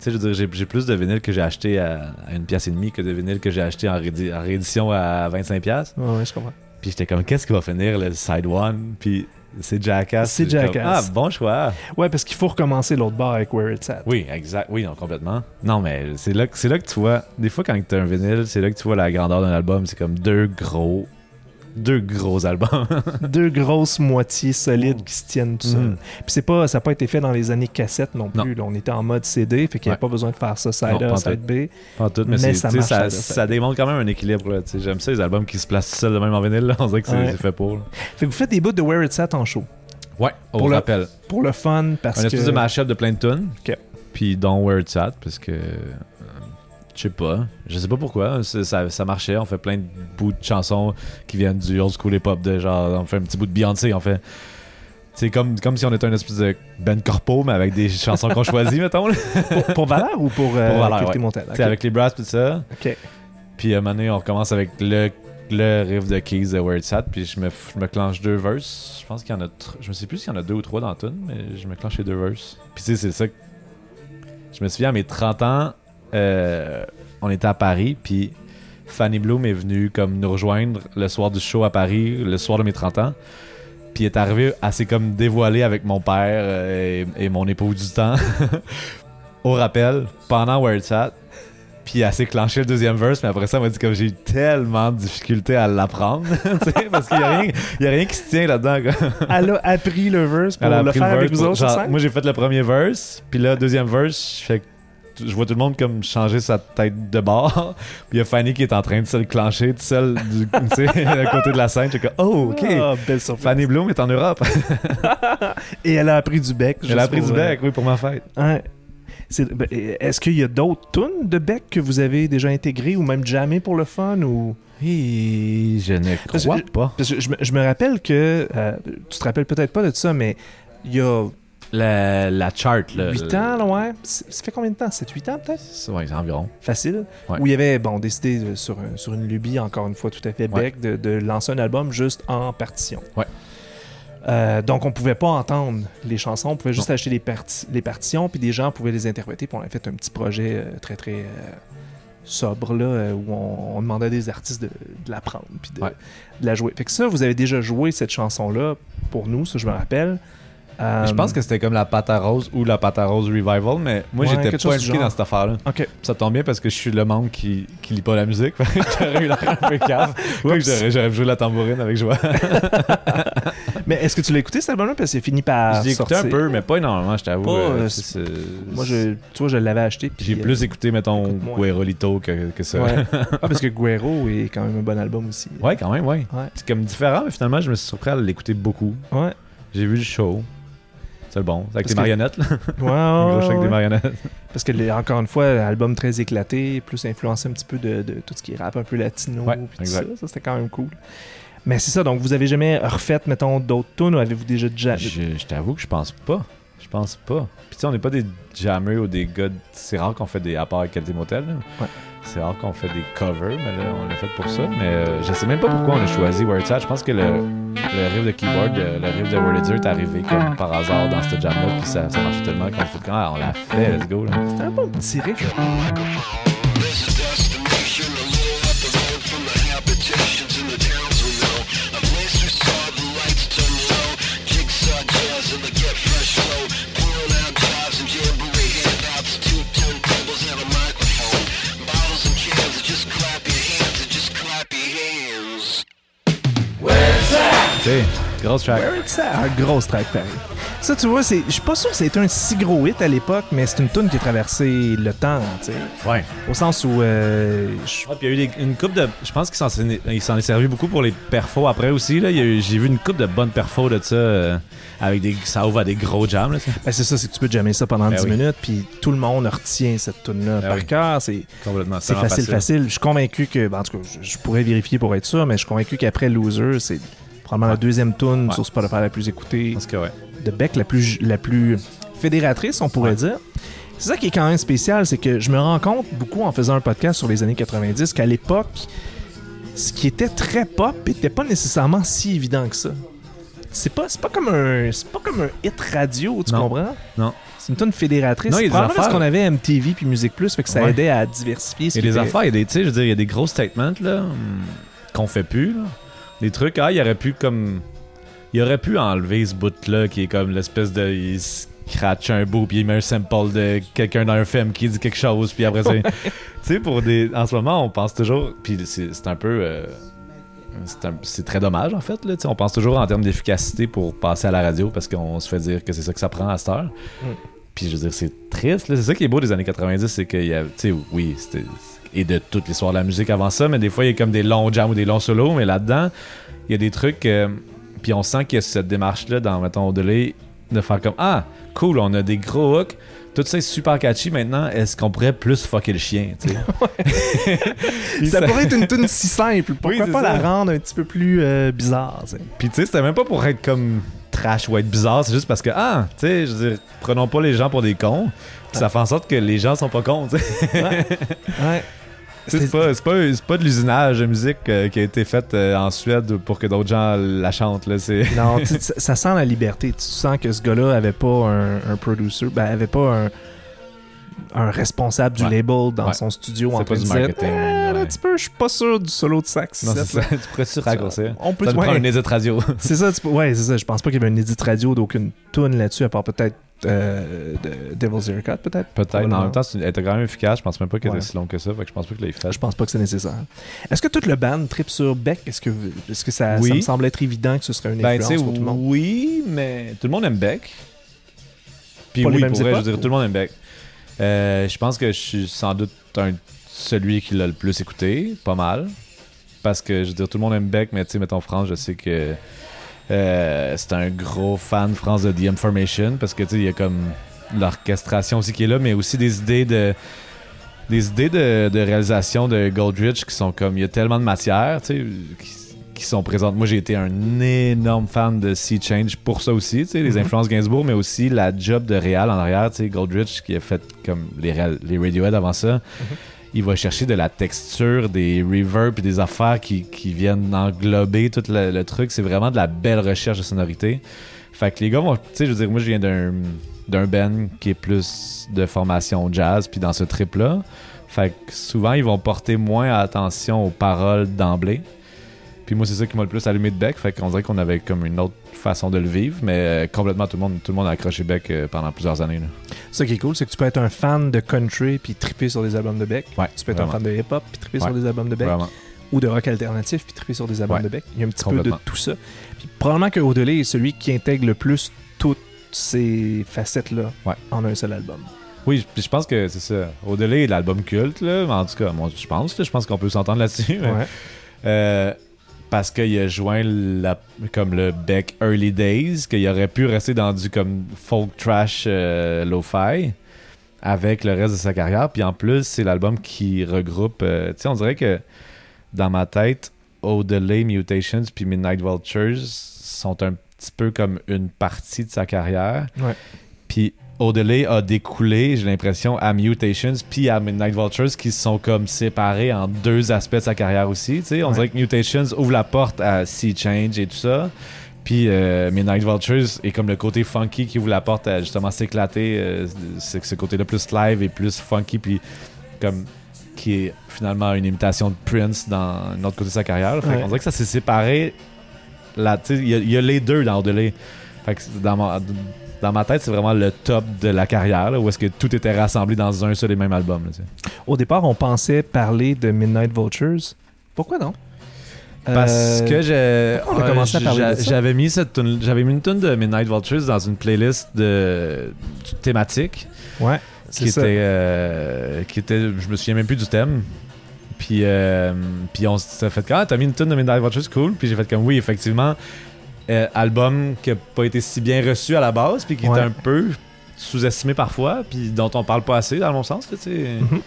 Speaker 5: Tu sais, je veux dire, j'ai- plus de vinyle que j'ai acheté à, à une pièce et demie que de vinyle que j'ai acheté en, rédi- en réédition à 25$. pièces.
Speaker 4: Ouais, ouais, je comprends.
Speaker 5: Puis j'étais comme, qu'est-ce qui va finir le side one? Puis c'est Jackass.
Speaker 4: C'est Jackass.
Speaker 5: ah, bon choix.
Speaker 4: Ouais, parce qu'il faut recommencer l'autre bar avec Where It's At.
Speaker 5: Oui, exact. Oui, non, complètement. Non, mais c'est là, là que tu vois, des fois, quand tu as un vinyle, c'est là que tu vois la grandeur d'un album. C'est comme deux gros, deux gros albums. [laughs]
Speaker 4: Deux grosses moitiés solides qui se tiennent tout seuls.
Speaker 5: Mhm.
Speaker 4: Puis c'est pas, ça n'a pas été fait dans les années cassettes non
Speaker 5: Non.
Speaker 4: plus. là. On était en mode CD, fait qu'il n'y
Speaker 5: Ouais.
Speaker 4: pas besoin de faire ça side A, side B.
Speaker 5: Tout, mais,
Speaker 4: Mais ça marche,
Speaker 5: ça, démontre quand même un équilibre. J'aime ça, les albums qui se placent seuls de même en vinyle. là. On dirait que c'est
Speaker 4: Ouais.
Speaker 5: fait pour. là.
Speaker 4: Fait que vous faites des bouts de Where It's At en show.
Speaker 5: Ouais, on
Speaker 4: Pour le-
Speaker 5: rappelle.
Speaker 4: Pour le fun, parce
Speaker 5: Un
Speaker 4: que...
Speaker 5: espèce de mashup de plein de tunes.
Speaker 4: Ok.
Speaker 5: Puis dont Where It's At, parce que. Je sais pas. Je sais pas pourquoi. Ça, ça marchait. On fait plein de bouts de chansons qui viennent du old school hip-hop. De genre, on fait un petit bout de Beyoncé, on fait. C'est comme, comme si on était un espèce de Ben Corpo, mais avec des chansons qu'on choisit, [laughs] mettons.
Speaker 4: pour, pour Valère ou pour, euh,
Speaker 5: Pour Valère, ouais. Avec les brasses et tout ça.
Speaker 4: Ok.
Speaker 5: Puis à un moment donné, on recommence avec le, le riff de Keys de Where It's At. Puis je me, je me clenche deux verses. Je pense qu'il y en a. Je me sais plus s'il y en a deux ou trois dans la tune, mais je me clenche les deux verses. Puis tu sais, c'est ça. que- Je me souviens à mes 30 ans, euh, on était à Paris. Puis Fanny Bloom est venue comme nous rejoindre le soir du show à Paris, le soir de mes 30 ans. Puis est arrivée assez comme dévoilée avec mon père euh, et, et mon époux du temps. [laughs] Au rappel, pendant Where It's At. Puis elle s'est clenché le deuxième verse, mais après ça, elle m'a dit comme j'ai eu tellement de difficultés à l'apprendre. [laughs] parce qu'il n'y a, rien- a qui se tient là-dedans.
Speaker 4: Elle a appris le verse pour
Speaker 5: Elle a
Speaker 4: le faire avec
Speaker 5: pour-
Speaker 4: autres
Speaker 5: genre? Moi, j'ai fait le premier verse, puis là, deuxième verse, je fais je vois tout le monde comme changer sa tête de bord. [laughs] Puis il y a Fanny qui est en train de se le clencher tout seul du, [laughs] tu sais, à côté de la scène. J'étais comme, oh, ok.
Speaker 4: Ah, belle surprise.
Speaker 5: Fanny Bloom est en Europe. [laughs]
Speaker 4: Et elle a appris du bec.
Speaker 5: Elle a
Speaker 4: juste
Speaker 5: pris du
Speaker 4: euh,
Speaker 5: bec, oui, pour ma fête.
Speaker 4: Ouais. Ben, Est-ce qu'il y a d'autres tunes de bec que vous avez déjà intégrées ou même jamais pour le fun ou?
Speaker 5: Et je ne crois pas.
Speaker 4: Parce que je, me- je me rappelle que euh, tu te rappelles peut-être pas de ça, mais il y a
Speaker 5: La, la chart, là.
Speaker 4: 8 ans, là, ouais. Ça fait combien de temps? 7-8 ans peut-être?
Speaker 5: Ouais, c'est environ.
Speaker 4: Facile.
Speaker 5: Ouais.
Speaker 4: Où il y avait bon décidé euh, sur, un- sur une lubie encore une fois tout à fait
Speaker 5: Ouais.
Speaker 4: bec de, de lancer un album juste en partition.
Speaker 5: Ouais.
Speaker 4: Euh, donc on pouvait pas entendre les chansons, on pouvait juste acheter les, parti- les partitions, puis des gens pouvaient les interpréter. Puis on a fait un petit projet euh, très très euh, sobre là, euh, où on, on demandait à des artistes de, de la prendre puis de,
Speaker 5: Ouais.
Speaker 4: de la jouer. Fait que ça, vous avez déjà joué cette chanson là pour nous, ça je me rappelle. Euh,
Speaker 5: Je pense que c'était comme la pâte à rose ou la pâte à rose revival, mais moi
Speaker 4: Ouais,
Speaker 5: j'étais pas impliqué dans cette affaire-là.
Speaker 4: Ok.
Speaker 5: Ça tombe bien parce que je suis le membre qui, qui lit pas la musique. [laughs] J'aurais eu l'air un peu cave. Ouais,
Speaker 4: Oups.
Speaker 5: J'aurais joué la tambourine avec joie. [laughs]
Speaker 4: Mais est-ce que tu l'as écouté cet album-là? Parce que c'est fini par
Speaker 5: Je l'ai écouté un peu, mais pas énormément, je t'avoue. Euh,
Speaker 4: euh, Moi, je, tu vois, je l'avais acheté. puis,
Speaker 5: J'ai
Speaker 4: euh,
Speaker 5: plus écouté, mettons. Guerolito que, que ça.
Speaker 4: Ouais. [laughs] ah, parce que Guero est quand même un bon album aussi.
Speaker 5: Ouais, quand même, ouais.
Speaker 4: Ouais.
Speaker 5: C'est comme différent, mais finalement, je me suis surpris à l'écouter beaucoup.
Speaker 4: Ouais.
Speaker 5: J'ai vu le show. C'est le bon. C'est avec des marionnettes, là.
Speaker 4: Ouais, [laughs]
Speaker 5: avec des marionnettes.
Speaker 4: Parce que, les- encore une fois, album très éclaté, plus influencé un petit peu de, de tout ce qui est rap un peu latino.
Speaker 5: Ouais,
Speaker 4: puis tout ça, ça c'était quand même cool. Mais c'est ça, donc vous avez jamais refait, mettons, d'autres tunes ou avez-vous déjà déjà.
Speaker 5: Je, je t'avoue que je pense pas. Je pense pas. Puis tu sais, on n'est pas des jammers ou des gars. C'est rare qu'on fait des. À part avec Qualité Motel, là.
Speaker 4: Ouais.
Speaker 5: C'est rare qu'on fait des covers, mais là, on l'a fait pour ça. Mais euh, je sais même pas pourquoi on a choisi Where It's At. Je pense que le, le riff de keyboard, euh, le riff de Word It est arrivé comme par hasard dans ce jam-là. Puis ça, ça marchait tellement qu'on fait quand ah, on l'a fait, let's go. Là.
Speaker 4: C'était un bon petit riff.
Speaker 5: Grosse track.
Speaker 4: Where it's at, un gros track pareil. Ça, tu vois, c'est- je suis pas sûr que été un si gros hit à l'époque, mais c'est une tune qui a traversé le temps, tu sais.
Speaker 5: Ouais.
Speaker 4: Au sens où. euh,
Speaker 5: puis il y a eu des- une coupe de. Je pense qu'il s'en est- servi beaucoup pour les perfos après aussi. là. Eu- J'ai vu une coupe de bonnes perfos de ça. euh, avec des, ça ouvre à des gros jams. Là.
Speaker 4: Ben, c'est ça, c'est que tu peux jammer ça pendant
Speaker 5: Ben
Speaker 4: 10
Speaker 5: oui.
Speaker 4: minutes, puis tout le monde retient cette tune-là
Speaker 5: Ben
Speaker 4: par
Speaker 5: oui.
Speaker 4: cœur. C'est
Speaker 5: Complètement.
Speaker 4: c'est facile, facile, Je suis convaincu que. ben, en tout cas, je pourrais vérifier pour être sûr, mais je suis convaincu qu'après Loser, c'est probablement la deuxième tune
Speaker 5: Ouais.
Speaker 4: sur Spotify la plus écoutée
Speaker 5: pense que ouais.
Speaker 4: de Beck, la plus, la plus fédératrice, on pourrait
Speaker 5: Ouais.
Speaker 4: dire. C'est ça qui est quand même spécial, c'est que je me rends compte beaucoup en faisant un podcast sur les années 90 qu'à l'époque, ce qui était très pop était pas nécessairement si évident que ça. C'est pas, pas comme un c'est pas comme un hit radio, tu
Speaker 5: Non.
Speaker 4: comprends?
Speaker 5: Non.
Speaker 4: C'est une tonne fédératrice.
Speaker 5: Non, il y a des
Speaker 4: Probablement parce
Speaker 5: affaires.
Speaker 4: qu'on avait MTV puis Musique Plus, fait que ça
Speaker 5: Ouais.
Speaker 4: aidait à diversifier ce
Speaker 5: Il y a des
Speaker 4: était-
Speaker 5: affaires, il y a des, tu sais, je veux dire, il y a des gros statements là, hum, qu'on fait plus. là. Des trucs, ah, il aurait pu comme. Il aurait pu enlever ce bout-là qui est comme l'espèce de. Il scratch un bout, puis il met un sample de quelqu'un dans un film qui dit quelque chose, puis après ça. [laughs] tu sais, pour des. En ce moment, on pense toujours. Puis c'est un peu. euh, c'est très dommage en fait. Là, on pense toujours en termes d'efficacité pour passer à la radio parce qu'on se fait dire que c'est ça que ça prend à cette heure.
Speaker 4: Mm.
Speaker 5: Puis je veux dire, c'est triste. C'est ça qui est beau des années 90, c'est a, tu sais, oui, c'était et de toute l'histoire de la musique avant ça, mais des fois il y a comme des longs jams ou des longs solos, mais là-dedans, il y a des trucs. euh, puis on sent qu'il y a cette démarche-là dans, mettons, au-delà, de faire comme Ah, cool, on a des gros hooks. Tout ça est super catchy maintenant. Est-ce qu'on pourrait plus fucker le chien? Puis [laughs] [laughs]
Speaker 4: Ça pourrait être une tune si simple. Pourquoi
Speaker 5: c'est
Speaker 4: pas
Speaker 5: ça.
Speaker 4: la rendre un petit peu plus euh, bizarre?
Speaker 5: Puis tu sais, c'était même pas pour être comme trash ou être bizarre, c'est juste parce que, ah, tu sais, je veux dire, prenons pas les gens pour des cons. Puis ça fait en sorte que les gens sont pas cons, tu sais.
Speaker 4: Ouais. [laughs]
Speaker 5: Tu sais, C'est pas, pas, pas de l'usinage de musique euh, qui a été faite euh, en Suède pour que d'autres gens la chantent, là.
Speaker 4: Non, [laughs] tu ça, ça sent la liberté. Tu sens que ce gars-là avait pas un, un producer, ben, avait pas un, un responsable du
Speaker 5: Ouais.
Speaker 4: label dans
Speaker 5: Ouais.
Speaker 4: son studio en
Speaker 5: C'est
Speaker 4: train
Speaker 5: pas
Speaker 4: de
Speaker 5: du
Speaker 4: dire
Speaker 5: marketing,
Speaker 4: Eh,
Speaker 5: ouais.
Speaker 4: là, je suis pas sûr du solo de sax.
Speaker 5: Non, ça. tu pourrais-tu raccourcir?
Speaker 4: On peut
Speaker 5: Ça nous
Speaker 4: ouais.
Speaker 5: prend un edit radio.
Speaker 4: C'est ça, tu peux- ouais, c'est ça. Je pense pas qu'il y avait un edit radio d'aucune tune là-dessus, à part peut-être euh, de Devil's Haircut, peut-être?
Speaker 5: Peut-être, mais en même temps, elle était quand même efficace. Je pense même pas qu'elle
Speaker 4: Ouais.
Speaker 5: était si longue que ça. Fait que je pense pas qu'il l'ait fait.
Speaker 4: Je pense pas que c'est nécessaire. Est-ce que toute le band tripe sur Beck Est-ce que, est-ce que ça,
Speaker 5: Oui.
Speaker 4: ça me semble être évident que ce serait une
Speaker 5: Ben,
Speaker 4: influence
Speaker 5: sais,
Speaker 4: pour tout le monde?
Speaker 5: oui, mais tout le monde aime Beck. Puis
Speaker 4: Pour les
Speaker 5: oui, pour vrai, je dirais,
Speaker 4: ou-
Speaker 5: tout le monde aime Beck. Euh, je pense que je suis sans doute un, celui qui l'a le plus écouté, pas mal. Parce que, je veux dire, tout le monde aime Beck, mais tu sais, mettons France, je sais que euh, c'est un gros fan, France, de The Information, parce que, tu sais, il y a comme l'orchestration aussi qui est là, mais aussi des idées de des idées de, de réalisation de Goldrich qui sont comme il y a tellement de matière tu sais qui, qui sont présentes. Moi j'ai été un énorme fan de Sea Change pour ça aussi tu sais les
Speaker 4: Mhm.
Speaker 5: influences Gainsbourg mais aussi la job de réal en arrière tu sais Goldrich qui a fait comme les, les Radiohead avant ça il va chercher de la texture des reverbs et des affaires qui, viennent englober tout le, truc. C'est vraiment de la belle recherche de sonorité fait que les gars vont tu sais je veux dire moi je viens d'un d'un band qui est plus de formation jazz puis dans ce trip là fait que souvent ils vont porter moins attention aux paroles d'emblée. Puis moi c'est ça qui m'a le plus allumé de Beck fait qu'on dirait qu'on avait comme une autre façon de le vivre mais euh, complètement tout le monde tout le monde a accroché Beck euh, pendant plusieurs années là.
Speaker 4: Ce qui est cool, c'est que tu peux être un fan de country puis triper sur des albums de Beck.
Speaker 5: Ouais,
Speaker 4: tu peux être
Speaker 5: vraiment.
Speaker 4: un fan de hip-hop puis triper
Speaker 5: Ouais.
Speaker 4: sur des albums de Beck.
Speaker 5: vraiment
Speaker 4: Ou de rock alternatif puis triper sur des albums
Speaker 5: Ouais,
Speaker 4: de Beck. Il y a un petit peu de tout ça. Puis probablement que Audelay est celui qui intègre le plus toutes ces facettes-là en un seul album.
Speaker 5: oui puis je pense que c'est ça au-delà de l'album culte là mais en tout cas moi je pense là, je pense qu'on peut s'entendre là-dessus mais-
Speaker 4: Ouais.
Speaker 5: Euh, parce qu'il a joint la, comme le Beck Early Days, qu'il aurait pu rester dans du comme folk trash euh, lo-fi avec le reste de sa carrière. Puis en plus, c'est l'album qui regroupe. euh, tu sais, on dirait que dans ma tête, Odelay Mutations puis Midnight Vultures sont un petit peu comme une partie de sa carrière.
Speaker 4: Ouais.
Speaker 5: Puis Odelay a découlé, j'ai l'impression, à Mutations puis à Midnight Vultures qui sont comme séparés en deux aspects de sa carrière aussi. tu sais. On
Speaker 4: Ouais.
Speaker 5: dirait que Mutations ouvre la porte à Sea Change et tout ça. Puis euh, Midnight Vultures est comme le côté funky qui ouvre la porte à justement s'éclater. euh, c'est ce côté-là plus live et plus funky. Puis comme qui est finalement une imitation de Prince dans un autre côté de sa carrière. Fait
Speaker 4: Ouais.
Speaker 5: qu'on dirait que ça s'est séparé. Il y, a- il y a les deux dans Odelay. Fait que dans dans ma tête, c'est vraiment le top de la carrière, là, où est-ce que tout était rassemblé dans un seul et même album. là.
Speaker 4: Au départ, on pensait parler de Midnight Vultures. Pourquoi non?
Speaker 5: Parce
Speaker 4: Euh,
Speaker 5: que j'ai, j'avais mis cette tune- j'avais mis une tune de Midnight Vultures dans une playlist de thématique
Speaker 4: Ouais,
Speaker 5: qui
Speaker 4: c'est ça.
Speaker 5: était, euh, qui était, je me souviens même plus du thème. Puis, euh, puis on s'est fait quand ah, t'as mis une tune de Midnight Vultures, cool. Puis j'ai fait comme oui, effectivement, euh, album qui a pas été si bien reçu à la base, puis qui
Speaker 4: Ouais.
Speaker 5: était un peu sous-estimé parfois, puis dont on parle pas assez dans mon sens, là.
Speaker 4: Mhm.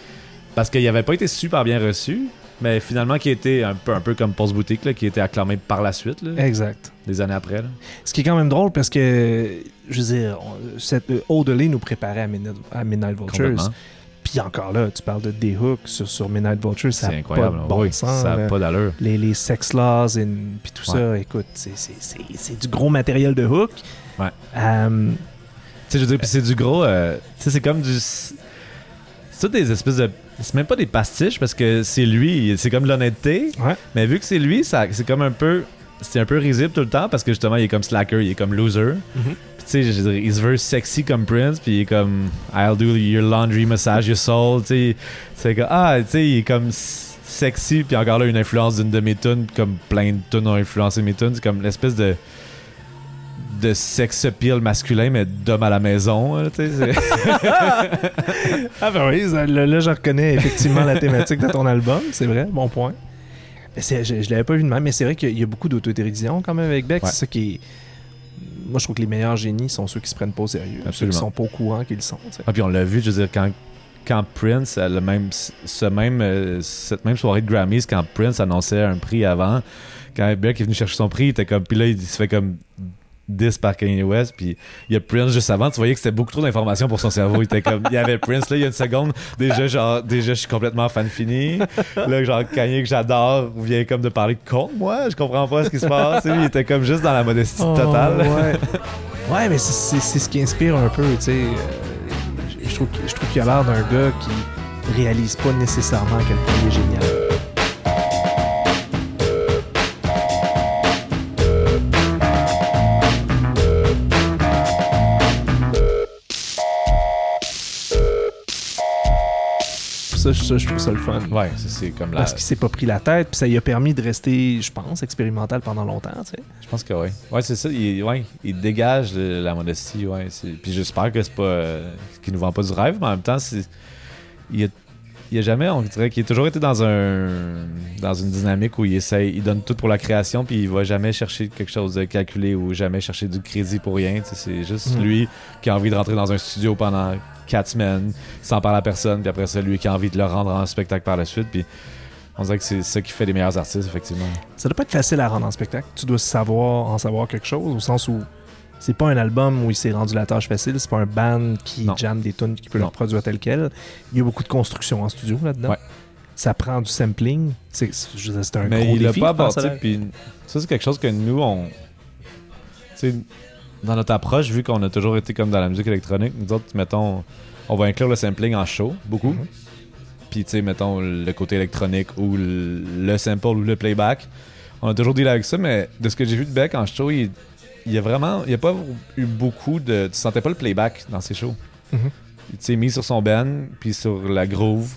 Speaker 5: parce qu'il avait pas été super bien reçu. Mais finalement, qui était un peu, un peu comme Post Boutique, là, qui été acclamé par la suite, là,
Speaker 4: Exact.
Speaker 5: des années après. là.
Speaker 4: Ce qui est quand même drôle parce que, je veux dire, cette euh, Odelay nous préparait à Midnight, à Midnight Vultures. Puis encore là, tu parles de D-Hook sur, sur Midnight Vultures, ça
Speaker 5: C'est
Speaker 4: n'a pas de bon
Speaker 5: oui,
Speaker 4: sens.
Speaker 5: ça n'a pas d'allure.
Speaker 4: les, les sex laws et puis tout ça, écoute, c'est- du gros matériel de Hook.
Speaker 5: Ouais.
Speaker 4: Euh,
Speaker 5: Tu sais, je veux dire, puis c'est du gros. euh, tu sais, c'est comme du. C'est des espèces de. C'est même pas des pastiches parce que c'est lui, c'est comme l'honnêteté.
Speaker 4: Ouais.
Speaker 5: Mais vu que c'est lui, c'est comme un peu. C'est un peu risible tout le temps parce que justement, il est comme slacker, il est comme loser. Puis tu sais, il se veut sexy comme Prince, puis il est comme I'll do your laundry, massage your soul. Tu sais, c'est comme Ah, tu sais, il est comme sexy, puis encore là, une influence d'une de mes tunes, comme plein de tunes ont influencé mes tunes. C'est comme l'espèce de de sex appeal masculin, mais d'homme à la maison. hein, [laughs]
Speaker 4: Ah ben oui, ça, là, là, je reconnais effectivement la thématique de ton album, c'est vrai, bon point. Mais je, je l'avais pas vu de même, mais c'est vrai qu'il y a beaucoup d'autodérision quand même avec Beck.
Speaker 5: Ouais.
Speaker 4: C'est ça qui est... Moi, je trouve que les meilleurs génies sont ceux qui se prennent pas au sérieux. Ceux
Speaker 5: Absolument.
Speaker 4: qui sont pas au courant qu'ils le sont.
Speaker 5: Ah, puis on l'a vu, je veux dire, quand, quand Prince, le même, ce même, euh, cette même soirée de Grammys, quand Prince annonçait un prix avant, quand Beck est venu chercher son prix, il était comme, puis là, il se fait comme 10 par Kanye West, puis il y a Prince juste avant, tu voyais que c'était beaucoup trop d'informations pour son cerveau. Il était comme, il y avait Prince là, il y a une seconde, déjà, genre, déjà, je suis complètement fan fini. Là, genre, Kanye que j'adore vient comme de parler contre moi, je comprends pas ce qui se passe. Il était comme juste dans la modestie totale.
Speaker 4: Oh, ouais. [laughs] ouais, mais c'est- c'est c'est ce qui inspire un peu, tu sais. Euh, je- Je trouve, je trouve qu'il a l'air d'un gars qui réalise pas nécessairement à quel point il est génial. Ça, je- ça, je trouve ça le fun.
Speaker 5: Ouais, c'est comme la.
Speaker 4: Parce qu'il s'est pas pris la tête, puis ça lui a permis de rester, je pense, expérimental pendant longtemps, tu sais.
Speaker 5: Je pense que oui. Ouais, c'est ça. Il, ouais, il dégage le- la modestie. Ouais, puis j'espère que c'est pas. euh, qu'il nous vend pas du rêve, mais en même temps, c'est. Il a, il a jamais, on dirait qu'il a toujours été dans un dans une dynamique où il essaye, il donne tout pour la création, puis il va jamais chercher quelque chose de calculé ou jamais chercher du crédit pour rien. C'est juste
Speaker 4: Mm.
Speaker 5: lui qui a envie de rentrer dans un studio pendant quatre semaines sans parler à personne, puis après ça, lui qui a envie de le rendre en spectacle par la suite. Puis on dirait que c'est ça qui fait les meilleurs artistes, effectivement.
Speaker 4: Ça doit pas être facile à rendre en spectacle. Tu dois savoir en savoir quelque chose, au sens où c'est pas un album où il s'est rendu la tâche facile, c'est pas un band qui
Speaker 5: Non.
Speaker 4: jamme des tunes qui peut le reproduire tel quel. Il y a beaucoup de construction en studio là-dedans.
Speaker 5: Ouais.
Speaker 4: Ça prend du sampling. C'est un
Speaker 5: Mais
Speaker 4: gros
Speaker 5: il l'a pas abordé. Puis ça, c'est quelque chose que nous, on. Dans notre approche, vu qu'on a toujours été comme dans la musique électronique, nous autres, mettons, on va inclure le sampling en show, beaucoup.
Speaker 4: Mhm.
Speaker 5: Puis, tu sais, mettons, le côté électronique ou le, le sample ou le playback. On a toujours dealé avec ça, mais de ce que j'ai vu de Beck en show, il, il y a vraiment. Il n'y a pas eu beaucoup de. Tu sentais pas le playback dans ses shows.
Speaker 4: Mhm.
Speaker 5: Tu sais, mis sur son band, puis sur la groove,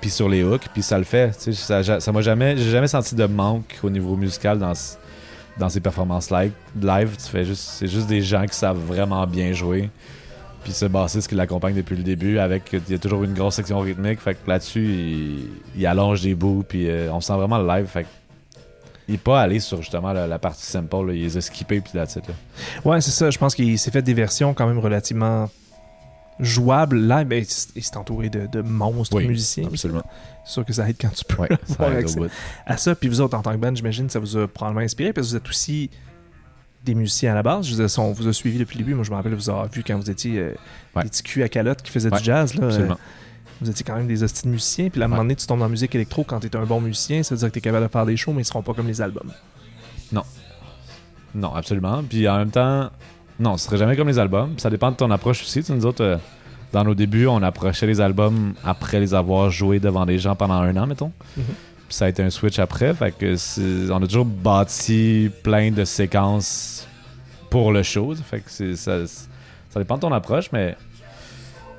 Speaker 5: puis sur les hooks, puis ça le fait. Tu sais, ça m'a jamais, j'ai jamais senti de manque au niveau musical dans, ce- dans ses performances live. live c'est juste des gens qui savent vraiment bien jouer. Puis ce bassiste qui l'accompagne depuis le début, avec il y a toujours une grosse section rythmique. Fait que là-dessus, il, allonge des bouts, puis euh, on sent vraiment le live. Fait que il est pas allé sur justement la, la partie simple, là. il les a skippés, puis it, là.
Speaker 4: Ouais, c'est ça. Je pense qu'il s'est fait des versions quand même relativement jouables. Là, ben, il s'est entouré de, de monstres
Speaker 5: Oui,
Speaker 4: musiciens.
Speaker 5: absolument.
Speaker 4: C'est sûr que ça aide quand tu peux
Speaker 5: Ouais, [laughs] ça
Speaker 4: avoir accès à ça. Puis vous autres, en tant que band, j'imagine, ça vous a probablement inspiré parce que vous êtes aussi des musiciens à la base. Je veux dire, on vous a suivi depuis le début. Moi, je me rappelle vous avoir vu quand vous étiez euh,
Speaker 5: Ouais.
Speaker 4: des petits culs à calotte qui faisaient
Speaker 5: Ouais,
Speaker 4: du jazz. Là,
Speaker 5: Absolument.
Speaker 4: Euh, vous étiez quand même des hosties de musiciens. Puis là, à un moment donné, tu tombes dans la musique électro quand tu es un bon musicien. Ça veut dire que tu es capable de faire des shows, mais ils seront pas comme les albums.
Speaker 5: Non, absolument. Puis en même temps, non, ce serait jamais comme les albums. Ça dépend de ton approche aussi. Tu nous autres, euh, dans nos débuts, on approchait les albums après les avoir joués devant des gens pendant un an, mettons.
Speaker 4: Mhm.
Speaker 5: Puis ça a été un switch après. Fait que c'est- on a toujours bâti plein de séquences pour le show. Fait que c'est- ça, ça dépend de ton approche, mais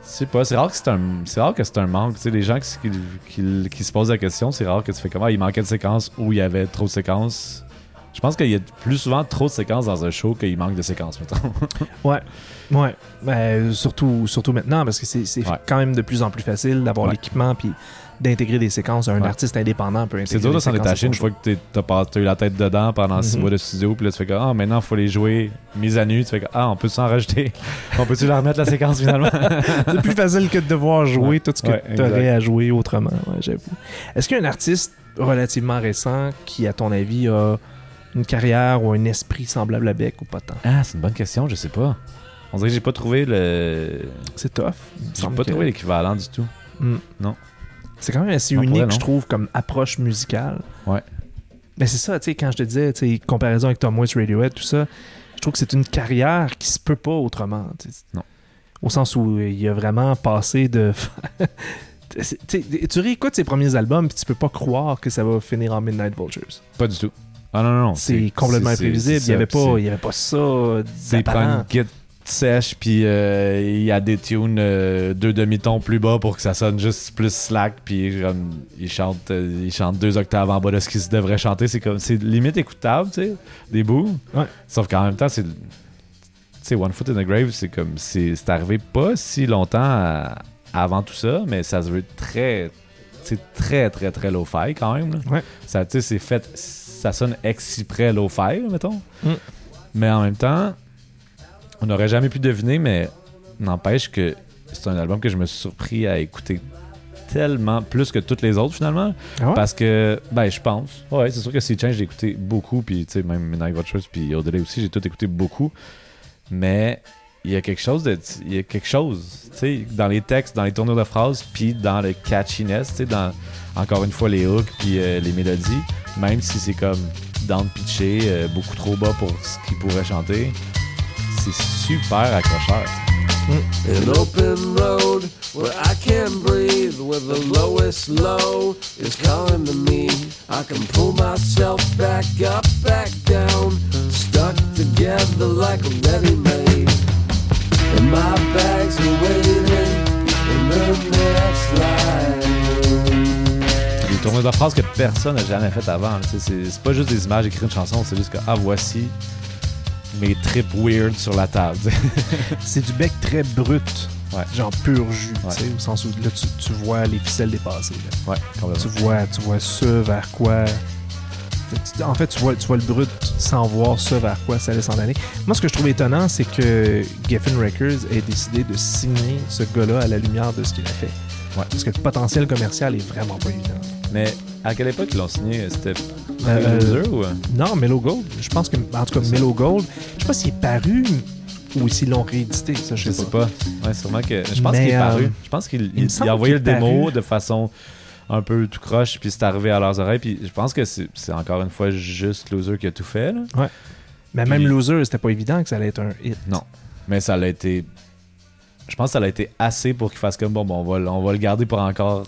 Speaker 5: sais pas, c'est rare que c'est un, c'est rare que c'est un manque. Tu sais, les gens qui, qui- qui se posent la question, c'est rare que tu fais comment il manquait de séquences ou il y avait trop de séquences. Je pense qu'il y a plus souvent trop de séquences dans un show qu'il manque de séquences, mettons. [laughs]
Speaker 4: Ouais, ouais. Ben, surtout, surtout maintenant, parce que c'est
Speaker 5: Ouais.
Speaker 4: quand même de plus en plus facile d'avoir
Speaker 5: Ouais.
Speaker 4: l'équipement puis d'intégrer des séquences. Un
Speaker 5: Ouais.
Speaker 4: artiste indépendant peut intégrer
Speaker 5: C'est dur de s'en détacher une fois que t'as eu la tête dedans pendant six
Speaker 4: Mhm.
Speaker 5: mois de studio, puis là tu fais comme, ah, maintenant il faut les jouer mise à nu. Tu fais comme, ah, on peut s'en rajouter. [laughs] on peut-tu la remettre la séquence finalement? [laughs]
Speaker 4: C'est plus facile que de devoir jouer
Speaker 5: Ouais.
Speaker 4: tout ce que
Speaker 5: Ouais,
Speaker 4: tu aurais à jouer autrement, j'avoue. Est-ce qu'il y a un artiste relativement récent qui, à ton avis, a une carrière ou un esprit semblable à Beck ou pas tant?
Speaker 5: ah, c'est une bonne question, je sais pas. On dirait que j'ai pas trouvé le.
Speaker 4: C'est tough.
Speaker 5: J'ai pas
Speaker 4: que-
Speaker 5: trouvé l'équivalent du tout.
Speaker 4: Hmm.
Speaker 5: Non.
Speaker 4: C'est quand même assez unique, je trouve, comme approche musicale.
Speaker 5: Ouais.
Speaker 4: Mais c'est ça, tu sais, quand je te disais, tu sais, comparaison avec Tom Waits, Radiohead, tout ça, je trouve que c'est une carrière qui se peut pas autrement. tu sais.
Speaker 5: Non.
Speaker 4: Au sens où il a vraiment passé de. [laughs] Tu réécoutes ses premiers albums puis tu peux pas croire que ça va finir en Midnight Vultures.
Speaker 5: Pas du tout. Ah non, non, non.
Speaker 4: C'est complètement imprévisible. Il y avait pas,
Speaker 5: puis
Speaker 4: il y avait pas ça
Speaker 5: c'est- Il prend
Speaker 4: d'apparent.
Speaker 5: une kit sèche, puis euh, il y a des tunes euh, deux demi-tons plus bas pour que ça sonne juste plus slack, puis comme, il chante euh, il chante deux octaves en bas de ce qu'il devrait chanter. C'est comme c'est limite écoutable, tu sais, des bouts.
Speaker 4: Ouais.
Speaker 5: Sauf qu'en même temps, c'est. Tu sais, One Foot in the Grave, c'est comme. C'est c'est arrivé pas si longtemps à- avant tout ça, mais ça se veut très. C'est très, très, très low-fi quand même. là.
Speaker 4: Ouais.
Speaker 5: Ça, tu sais, c'est fait. Ça sonne exprès low-fi, mettons.
Speaker 4: Mm.
Speaker 5: Mais en même temps, on n'aurait jamais pu deviner, mais n'empêche que c'est un album que je me suis surpris à écouter tellement plus que toutes les autres finalement.
Speaker 4: Ah ouais?
Speaker 5: Parce que, ben, je pense. Ouais, c'est sûr que Sea Change, j'ai écouté beaucoup. Puis, tu sais, même Night Watchers, puis Au-delà aussi, j'ai tout écouté beaucoup. Mais il y a quelque chose de. Il y a quelque chose, tu sais, dans les textes, dans les tournures de phrases, puis dans le catchiness, tu sais, dans, encore une fois, les hooks, puis euh, les mélodies. Même si c'est comme down pitché, euh, beaucoup trop bas pour ce qu'il pourrait chanter, c'est super accrocheur.
Speaker 6: An open road where I can breathe, where the lowest low is calling to me. I can pull myself back up, back down, stuck together like a ready made. And my bags are waiting in the next line.
Speaker 5: Des tournures de phrases que personne n'a jamais fait avant. C'est pas juste des images, écrire une chanson, c'est juste que, ah, voici mes trips weird sur la table. [laughs]
Speaker 4: C'est du bec très brut.
Speaker 5: Ouais.
Speaker 4: Genre pur jus,
Speaker 5: Ouais.
Speaker 4: tu sais, au sens où là, tu, tu vois les ficelles dépasser. là.
Speaker 5: ouais, complètement.
Speaker 4: Tu vois, tu vois ce vers quoi. En fait, tu vois, tu vois le brut sans voir ce vers quoi ça allait s'en aller. Moi, ce que je trouve étonnant, c'est que Geffen Records ait décidé de signer ce gars-là à la lumière de ce qu'il a fait.
Speaker 5: Ouais.
Speaker 4: Parce que le potentiel commercial est vraiment pas évident.
Speaker 5: Mais à quelle époque ils l'ont signé? C'était
Speaker 4: Euh,
Speaker 5: Loser ou? euh?
Speaker 4: Non, Mellow Gold, je pense que, en tout cas, Mellow Gold, je sais pas s'il est paru ou s'ils l'ont réédité, ça, je
Speaker 5: Je
Speaker 4: sais
Speaker 5: sais
Speaker 4: pas.
Speaker 5: pas. Ouais, sûrement que. Je pense qu'il est paru.
Speaker 4: euh,
Speaker 5: je pense qu'il
Speaker 4: il
Speaker 5: il- a envoyé le démo
Speaker 4: paru.
Speaker 5: de façon un peu tout croche, puis c'est arrivé à leurs oreilles. Puis je pense que c'est encore une fois juste Loser qui a tout fait. Là.
Speaker 4: Mais
Speaker 5: Puis-
Speaker 4: même Loser, c'était pas évident que ça allait être un hit.
Speaker 5: Non. Mais ça l'a été. Je pense que ça a été assez pour qu'il fasse comme bon, bon on, va, le- on va le garder pour encore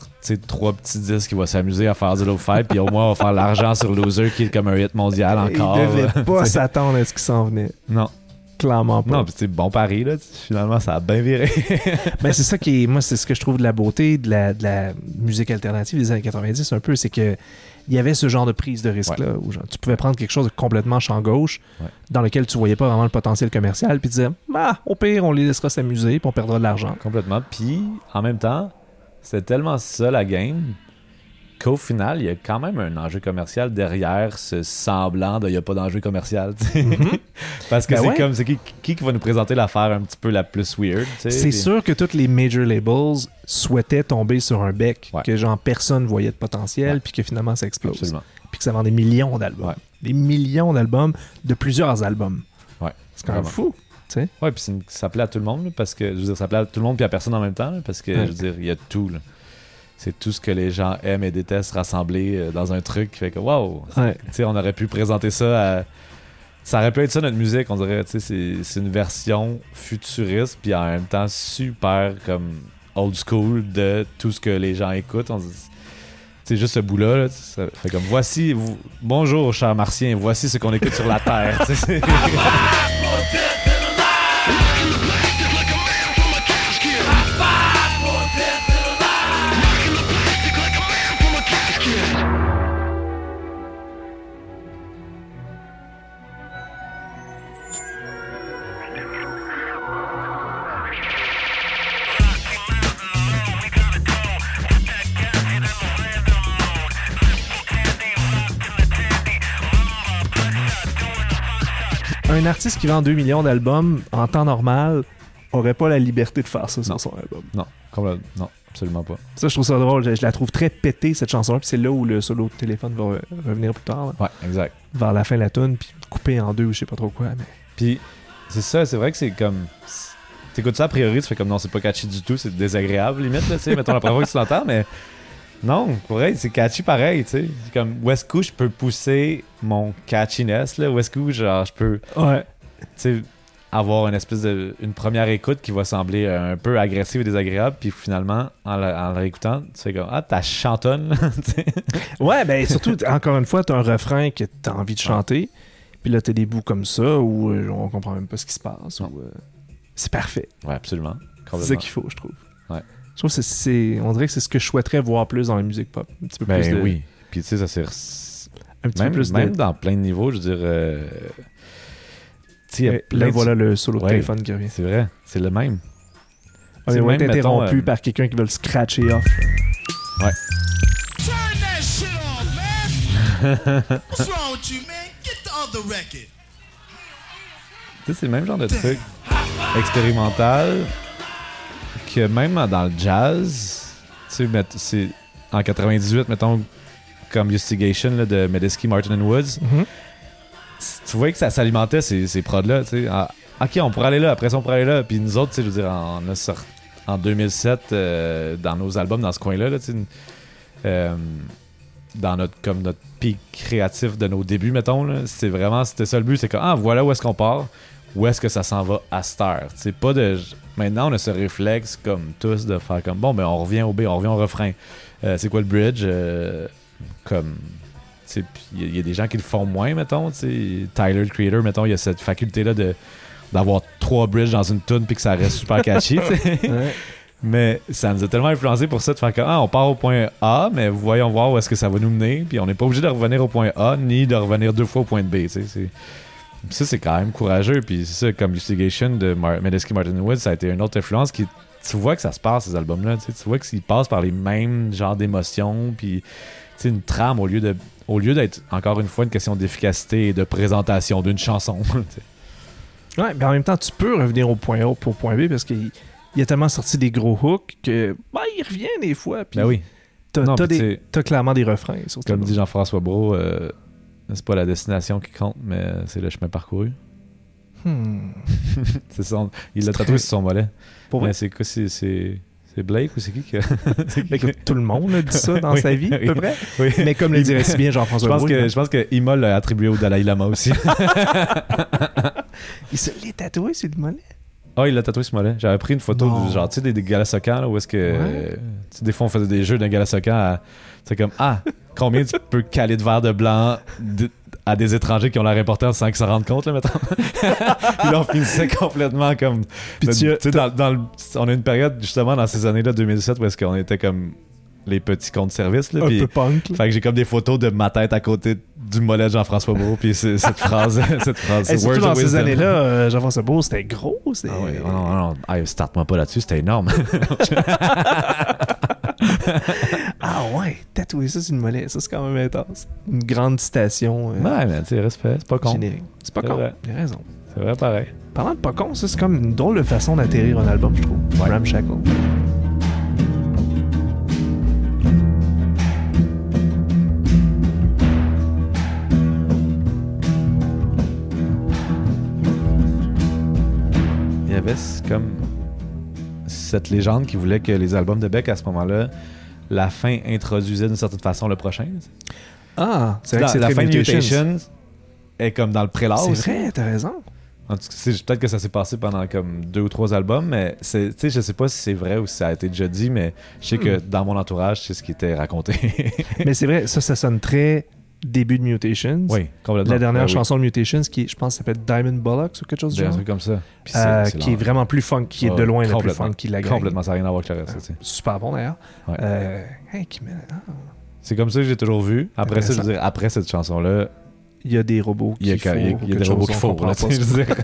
Speaker 5: trois petits disques qui va s'amuser à faire du low fi puis au moins on va faire l'argent sur Loser qui est comme un hit mondial encore.
Speaker 4: Il devait pas [laughs] s'attendre à ce qui s'en venait.
Speaker 5: Non.
Speaker 4: Clairement pas.
Speaker 5: Non, puis tu sais, bon pari, là. Finalement, ça a bien viré. [laughs]
Speaker 4: Ben, c'est ça qui est. Moi, c'est ce que je trouve de la beauté de la, de la musique alternative des années 90, un peu. C'est que il y avait ce genre de prise de risque-là où genre, tu pouvais prendre quelque chose de complètement champ gauche
Speaker 5: Ouais.
Speaker 4: dans lequel tu voyais pas vraiment le potentiel commercial, puis tu disais, ah, au pire, on les laissera s'amuser, puis on perdra de l'argent.
Speaker 5: Complètement. Puis, en même temps, c'était tellement ça la game qu'au final, il y a quand même un enjeu commercial derrière ce semblant de il n'y a pas d'enjeu commercial. sais. [laughs] Parce que
Speaker 4: Ben
Speaker 5: c'est
Speaker 4: ouais.
Speaker 5: comme, c'est qui, qui qui va nous présenter l'affaire un petit peu la plus weird.
Speaker 4: C'est sûr que tous les major labels souhaitaient tomber sur un bec
Speaker 5: Ouais.
Speaker 4: que genre personne voyait de potentiel, puis que finalement ça explose. Puis que ça vend des millions d'albums. Des millions d'albums de plusieurs albums.
Speaker 5: Ouais.
Speaker 4: C'est quand même fou. sais.
Speaker 5: Ouais, puis ça plaît à tout le monde, là, parce que, je veux dire, ça plaît à tout le monde puis à personne en même temps, là, parce que,
Speaker 4: Ouais.
Speaker 5: je veux dire, il y a tout, là. C'est tout ce que les gens aiment et détestent rassemblés euh, dans un truc qui fait que, waouh,
Speaker 4: Ouais.
Speaker 5: Tu sais, on aurait pu présenter ça à. Ça aurait pu être ça notre musique, on dirait. Tu sais, c'est- c'est une version futuriste, puis en même temps super comme old school de tout ce que les gens écoutent. On dit- C'est juste ce bout-là. là, ça fait comme voici. vous- bonjour, cher martien, voici ce qu'on écoute sur la Terre. [laughs]
Speaker 4: artiste qui vend 2 millions d'albums en temps normal aurait pas la liberté de faire ça sur son album.
Speaker 5: non, complètement- non, absolument pas.
Speaker 4: Ça, je trouve ça drôle. Je, je la trouve très pétée, cette chanson-là. Puis c'est là où le solo de téléphone va re- revenir plus tard, là,
Speaker 5: Ouais, exact.
Speaker 4: vers la fin de la tune, puis coupé en deux ou je sais pas trop quoi. Mais...
Speaker 5: Puis c'est ça, c'est vrai que c'est comme. T'écoutes ça a priori, tu fais comme non, c'est pas catchy du tout, c'est désagréable limite, là, tu sais, mettons la première fois que tu l'entends, mais non, pour vrai, c'est catchy pareil, tu sais. C'est Comme où est-ce que je peux pousser mon catchiness, là, où est-ce que genre je peux,
Speaker 4: Ouais.
Speaker 5: Tu sais, avoir une espèce de. une première écoute qui va sembler un peu agressive et désagréable, puis finalement, en la, en la réécoutant, tu fais comme ah, ta chantonne, [laughs] sais.
Speaker 4: Ouais, ben surtout, encore une fois, t'as un refrain que t'as envie de chanter. Puis là, t'as des bouts comme ça où euh, on comprend même pas ce qui se passe. Ou, euh, c'est parfait.
Speaker 5: Ouais, absolument.
Speaker 4: C'est ça
Speaker 5: Complètement.
Speaker 4: qu'il faut, je trouve.
Speaker 5: Ouais.
Speaker 4: Je trouve que c'est-. On dirait que c'est ce que je souhaiterais voir plus dans la musique pop. Un petit peu
Speaker 5: Ben
Speaker 4: plus de.
Speaker 5: oui. Puis tu sais, ça c'est.
Speaker 4: Un petit
Speaker 5: Même,
Speaker 4: peu plus
Speaker 5: même
Speaker 4: de.
Speaker 5: dans plein de niveaux, je veux dire. euh, sais,
Speaker 4: Ouais, là,
Speaker 5: de-
Speaker 4: voilà le solo de
Speaker 5: Ouais.
Speaker 4: téléphone qui revient.
Speaker 5: C'est vrai, c'est le même.
Speaker 4: On
Speaker 5: C'est
Speaker 4: va être
Speaker 5: même,
Speaker 4: interrompu
Speaker 5: mettons, euh,
Speaker 4: par quelqu'un qui veut le scratcher off.
Speaker 7: Turn that shit off, man. [laughs] What's wrong with you, man? Get the other record.
Speaker 5: Tu sais, c'est le même genre de truc expérimental que même dans le jazz, tu sais, c'est en 98, mettons, comme Justigation là, de Medeski, Martin and Woods,
Speaker 4: Mhm.
Speaker 5: c- tu voyais que ça s'alimentait ces, ces prods-là, tu sais. Ah, ok, on pourrait aller là, après ça, on pourrait aller là. Puis nous autres, tu sais, je veux dire, on a sorti en 2007 euh, dans nos albums, dans ce coin-là, là, tu euh, dans notre, comme notre pic créatif de nos débuts, mettons, c'est vraiment, c'était ça le but, c'est que, ah, voilà où est-ce qu'on part, où est-ce que ça s'en va à cette heure. Pas de... Maintenant, on a ce réflexe, comme tous, de faire comme, bon, ben, on revient au B, on revient au refrain. Euh, c'est quoi le bridge? Comme... Il y, a- il y a des gens qui le font moins, mettons. Tyler, le creator, mettons, il y a cette faculté-là de d'avoir trois bridges dans une tune puis que ça reste super [laughs] catchy.
Speaker 4: Ouais.
Speaker 5: Mais ça nous a tellement influencé pour ça de faire comme ah, on part au point A, mais voyons voir où est-ce que ça va nous mener. Puis on n'est pas obligé de revenir au point A ni de revenir deux fois au point B. c'est- Ça, c'est quand même courageux. Puis c'est ça, comme Justigation de Mar Medeski Martin Woods, ça a été une autre influence qui. Tu vois que ça se passe, ces albums-là. Tu vois qu'ils passent par les mêmes genres d'émotions. Puis une trame au lieu de. Au lieu d'être encore une fois une question d'efficacité et de présentation d'une chanson. [laughs]
Speaker 4: Ouais, mais en même temps, tu peux revenir au point A ou au point B parce qu'il il a tellement sorti des gros hooks que bah, il revient des fois. Puis
Speaker 5: ben oui.
Speaker 4: t'as, clairement des refrains. sur
Speaker 5: Comme dit Jean-François Brault, euh, c'est pas la destination qui compte, mais c'est le chemin parcouru.
Speaker 4: Hmm. [laughs]
Speaker 5: Son, il l'a
Speaker 4: très-
Speaker 5: tatoué sur son mollet.
Speaker 4: Pour
Speaker 5: c'est C'est Blake ou c'est qui que [laughs] c'est qui
Speaker 4: Mais que tout le monde a dit ça dans
Speaker 5: Oui,
Speaker 4: sa vie, à peu près.
Speaker 5: Oui.
Speaker 4: Mais comme le dirait si bien
Speaker 5: Je
Speaker 4: Jean-François
Speaker 5: pense
Speaker 4: Brault,
Speaker 5: que je pense que Ima l'a attribué au Dalai Lama aussi. [laughs]
Speaker 4: il se l'est tatoué sur le mollet.
Speaker 5: Ah, il l'a tatoué sur le mollet. J'avais pris une photo
Speaker 4: Non.
Speaker 5: du genre, tu sais, des, des galasokans, là, où est-ce que.
Speaker 4: Ouais.
Speaker 5: euh, tu sais, des fois, on faisait des jeux d'un galasokan à. C'est comme, ah, combien tu peux caler de verre de blanc de- à des étrangers qui ont l'air importants sans qu'ils s'en rendent compte, là, mettons. [laughs] Puis là, on finissait complètement comme.
Speaker 4: Puis
Speaker 5: tu
Speaker 4: tu
Speaker 5: sais, dans, dans le- on a une période, justement, dans ces années-là, 2017, où est-ce qu'on était comme les petits comptes service, là.
Speaker 4: Un
Speaker 5: puis-
Speaker 4: peu punk. là.
Speaker 5: fait que j'ai comme des photos de ma tête à côté du mollet de Jean-François Beau, puis cette phrase, [laughs] cette phrase.
Speaker 4: Hey, surtout dans ces années-là, euh, Jean-François Brault, c'était gros.
Speaker 5: Ah ouais, non, non, non, starte-moi pas là-dessus, c'était énorme. [laughs]
Speaker 4: Ouais, tatouer ça sur le mollet, ça c'est quand même intense. Une grande citation euh,
Speaker 5: ouais, mais tu sais, respect, c'est pas con.
Speaker 4: générique. C'est pas con, a raison.
Speaker 5: C'est vrai, pareil.
Speaker 4: Parlant de pas con, ça c'est comme une drôle de façon d'atterrir un album, je trouve.
Speaker 5: Ouais.
Speaker 4: Ramshackle.
Speaker 5: Il y avait comme cette légende qui voulait que les albums de Beck, à ce moment-là, la fin introduisait d'une certaine façon le prochain.
Speaker 4: Ah, c'est vrai que c'est
Speaker 5: la fin de
Speaker 4: Mutations.
Speaker 5: Mutation est comme dans le prélat
Speaker 4: C'est vrai, t'as raison.
Speaker 5: Peut-être que ça s'est passé pendant comme deux ou trois albums, mais je sais pas si c'est vrai ou si ça a été déjà dit, mais je sais que dans mon entourage, c'est ce qui était raconté.
Speaker 4: Mais c'est vrai, ça, ça sonne très début de Mutations.
Speaker 5: oui, complètement.
Speaker 4: La dernière
Speaker 5: Ben oui.
Speaker 4: chanson de Mutations, qui je pense s'appelle Diamond Bollocks ou quelque chose du
Speaker 5: Des
Speaker 4: genre,
Speaker 5: trucs comme ça.
Speaker 4: Euh, qui est vraiment plus funk, qui est de
Speaker 5: Ah,
Speaker 4: loin le plus funk qui la gagne.
Speaker 5: Complètement, ça n'a rien à voir avec le reste. sais.
Speaker 4: Super bon d'ailleurs.
Speaker 5: Ouais.
Speaker 4: Euh, hey, qui met- ah,
Speaker 5: C'est comme ça que j'ai toujours vu. Après ça, je veux dire, après cette chanson-là,
Speaker 4: Il y a des robots
Speaker 5: il y a,
Speaker 4: qui
Speaker 5: il y a- il y a des robots veux dire.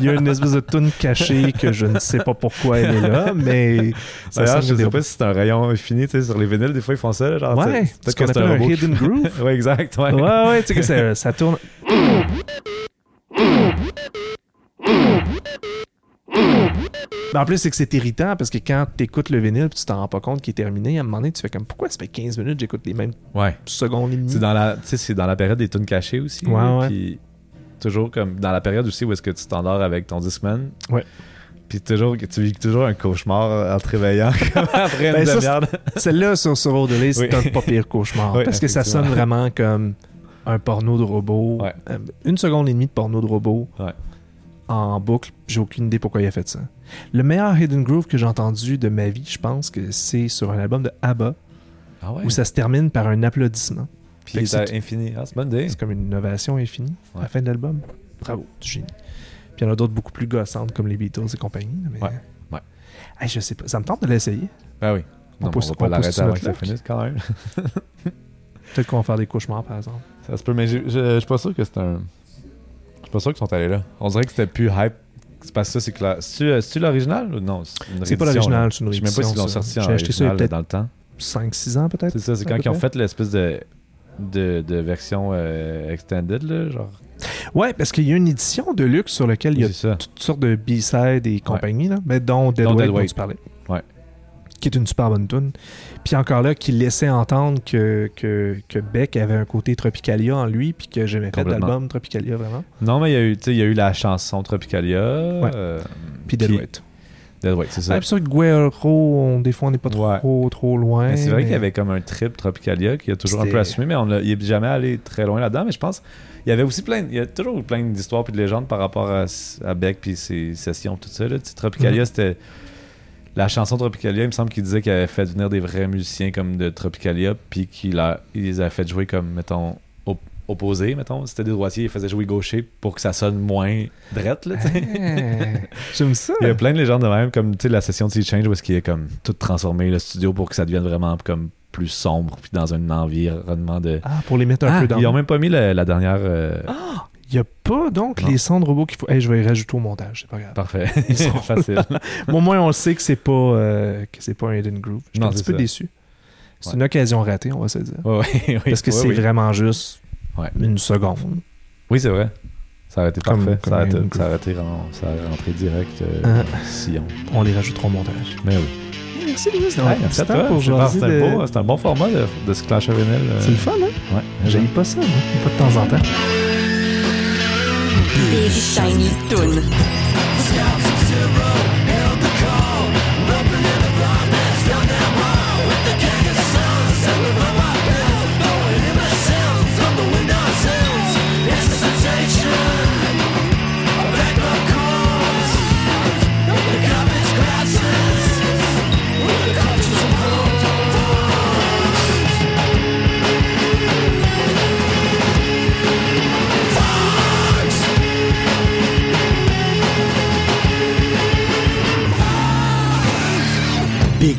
Speaker 4: Il y a une espèce de toune cachée que je ne sais pas pourquoi elle est là, [laughs] mais ça
Speaker 5: D'ailleurs, je
Speaker 4: des
Speaker 5: sais
Speaker 4: robots.
Speaker 5: pas si c'est un rayon infini, tu sais, sur les vinyles, des fois ils font ça, genre,
Speaker 4: Ouais, c'est ce qu'on appelle un
Speaker 5: robot qui-
Speaker 4: hidden groove. [laughs]
Speaker 5: ouais, exact, ouais.
Speaker 4: Ouais, ouais, tu sais que ça, ça tourne. [laughs] Mais en plus, c'est que c'est irritant parce que quand tu écoutes le vinyle puis tu t'en rends pas compte qu'il est terminé, à un moment donné, tu fais comme pourquoi ça fait 15 minutes j'écoute les mêmes
Speaker 5: Ouais.
Speaker 4: secondes et demie?
Speaker 5: C'est dans la, c'est dans la période des tunes cachées aussi.
Speaker 4: Ouais, ouais.
Speaker 5: Puis toujours comme dans la période aussi où est-ce que tu t'endors avec ton Discman.
Speaker 4: Ouais.
Speaker 5: Puis toujours tu vis toujours un cauchemar en te réveillant [laughs] comme après
Speaker 4: Ben,
Speaker 5: une demi-heure.
Speaker 4: Celle-là sur Road Delay, c'est
Speaker 5: Oui.
Speaker 4: un pas pire cauchemar
Speaker 5: Oui,
Speaker 4: parce que ça sonne vraiment comme un porno de robot.
Speaker 5: Ouais.
Speaker 4: Euh, une seconde et demie de porno de robot
Speaker 5: Ouais.
Speaker 4: En boucle. J'ai aucune idée pourquoi il a fait ça. Le meilleur Hidden Groove que j'ai entendu de ma vie, je pense que c'est sur un album de ABBA
Speaker 5: Ah ouais?
Speaker 4: où ça se termine par un applaudissement.
Speaker 5: Puis c'est infini. Ah, c'est
Speaker 4: comme une innovation infinie à la fin de l'album. Bravo, du génie. Puis il y en a d'autres beaucoup plus gossantes comme les Beatles et compagnie. Mais...
Speaker 5: Ouais, ouais.
Speaker 4: Hey, je sais pas, ça me tente de l'essayer.
Speaker 5: Ben oui.
Speaker 4: On
Speaker 5: Non,
Speaker 4: pousse-
Speaker 5: on va pas
Speaker 4: on
Speaker 5: l'arrêter avant que ça finisse quand même. [laughs]
Speaker 4: Peut-être qu'on va faire des cauchemars par exemple.
Speaker 5: Ça se peut, mais je suis pas sûr que c'est un. Je suis pas sûr qu'ils sont allés là. On dirait que c'était plus hype. C'est parce que ça, c'est que la... C'est-tu euh, l'original ou non?
Speaker 4: C'est pas
Speaker 5: réédition,
Speaker 4: l'original, c'est une
Speaker 5: Je sais même pas
Speaker 4: réédition,
Speaker 5: s'ils l'ont
Speaker 4: ça.
Speaker 5: sorti en
Speaker 4: ça
Speaker 5: original
Speaker 4: peut-être
Speaker 5: dans le temps.
Speaker 4: 5-6 ans peut-être.
Speaker 5: C'est ça, c'est quand ils ont fait l'espèce de, de, de version euh, extended, là, genre.
Speaker 4: Ouais, parce qu'il y a une édition de luxe sur laquelle il y a
Speaker 5: ça.
Speaker 4: toutes sortes de B-sides et compagnie, là, mais dont Dead
Speaker 5: Dont
Speaker 4: Weight
Speaker 5: Dead
Speaker 4: dont
Speaker 5: Weight.
Speaker 4: tu parlais.
Speaker 5: Ouais.
Speaker 4: Qui est une super bonne tune. Puis encore là, qui laissait entendre que, que, que Beck avait un côté Tropicalia en lui, puis que j'aimais
Speaker 5: Complètement.
Speaker 4: l'album Tropicalia vraiment.
Speaker 5: Non, mais il y a eu, tu sais, il y a eu la chanson Tropicalia. euh,
Speaker 4: Puis Dead Weight.
Speaker 5: Dead Weight, c'est ça.
Speaker 4: Ouais, puis ça, Guerrero, on- des fois, on n'est pas trop,
Speaker 5: Ouais.
Speaker 4: trop, trop loin.
Speaker 5: Mais c'est vrai
Speaker 4: mais-
Speaker 5: qu'il y avait comme un trip Tropicalia qui a toujours un peu assumé, mais on il est jamais allé très loin là-dedans. Mais je pense il y avait aussi plein, il y a toujours plein d'histoires puis de légendes par rapport à, à Beck puis ses sessions tout ça. Là. Tropicalia,
Speaker 4: Mhm.
Speaker 5: c'était la chanson Tropicalia. Il me semble qu'il disait qu'il avait fait venir des vrais musiciens comme de Tropicalia puis qu'il a, il les a fait jouer comme mettons op- opposés, mettons. C'était des droitiers, il faisait jouer gaucher pour que ça sonne moins drette. Là, sais.
Speaker 4: Ah, J'aime ça.
Speaker 5: Il y a plein de légendes de même, comme tu sais, la session de Sea Change où est-ce qu'il est comme tout transformé le studio pour que ça devienne vraiment comme plus sombre puis dans un environnement de.
Speaker 4: Ah, pour les mettre un
Speaker 5: Ah,
Speaker 4: peu dans.
Speaker 5: ils ont même pas mis la dernière. euh,
Speaker 4: Il n'y a pas donc
Speaker 5: Non.
Speaker 4: les sons de robots qu'il faut. Hey, je vais les rajouter au montage, c'est pas grave.
Speaker 5: Parfait. [laughs]
Speaker 4: Ils seront [laughs]
Speaker 5: Facile.
Speaker 4: Bon, [laughs] au moins, on le sait que c'est pas, euh, que c'est pas un Hidden Groove. Je suis
Speaker 5: Non,
Speaker 4: un petit peu
Speaker 5: ça.
Speaker 4: déçu. C'est
Speaker 5: Ouais.
Speaker 4: une occasion ratée, on va se dire.
Speaker 5: Ouais, ouais, oui,
Speaker 4: Parce que c'est vraiment juste une seconde.
Speaker 5: Oui, c'est vrai. Ça aurait été
Speaker 4: Comme-
Speaker 5: parfait.
Speaker 4: comme
Speaker 5: ça, aurait été, ça aurait été ren- ça aurait rentré direct euh,
Speaker 4: Hein?
Speaker 5: sillon.
Speaker 4: On les rajoutera au montage.
Speaker 5: Mais oui.
Speaker 4: Merci, Louis. C'est
Speaker 5: à un, bon format de, de ce Clash of Vinyl. euh,
Speaker 4: C'est le fun, hein?
Speaker 5: Ouais.
Speaker 4: J'aille pas ça, moi. Pas de temps en temps.
Speaker 6: Big Shiny Toon.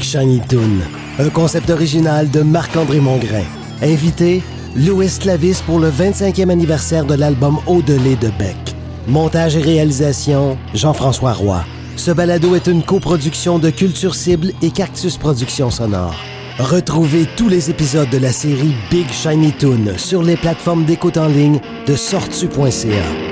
Speaker 3: Shiny Toon, un concept original de Marc-André Mongrain. Invité, Louis Clavis pour le 25e anniversaire de l'album Au-delà de Beck. Montage et réalisation, Jean-François Roy. Ce balado est une coproduction de Culture Cible et Cactus Productions Sonore. Retrouvez tous les épisodes de la série Big Shiny Toon sur les plateformes d'écoute en ligne de sortu.ca.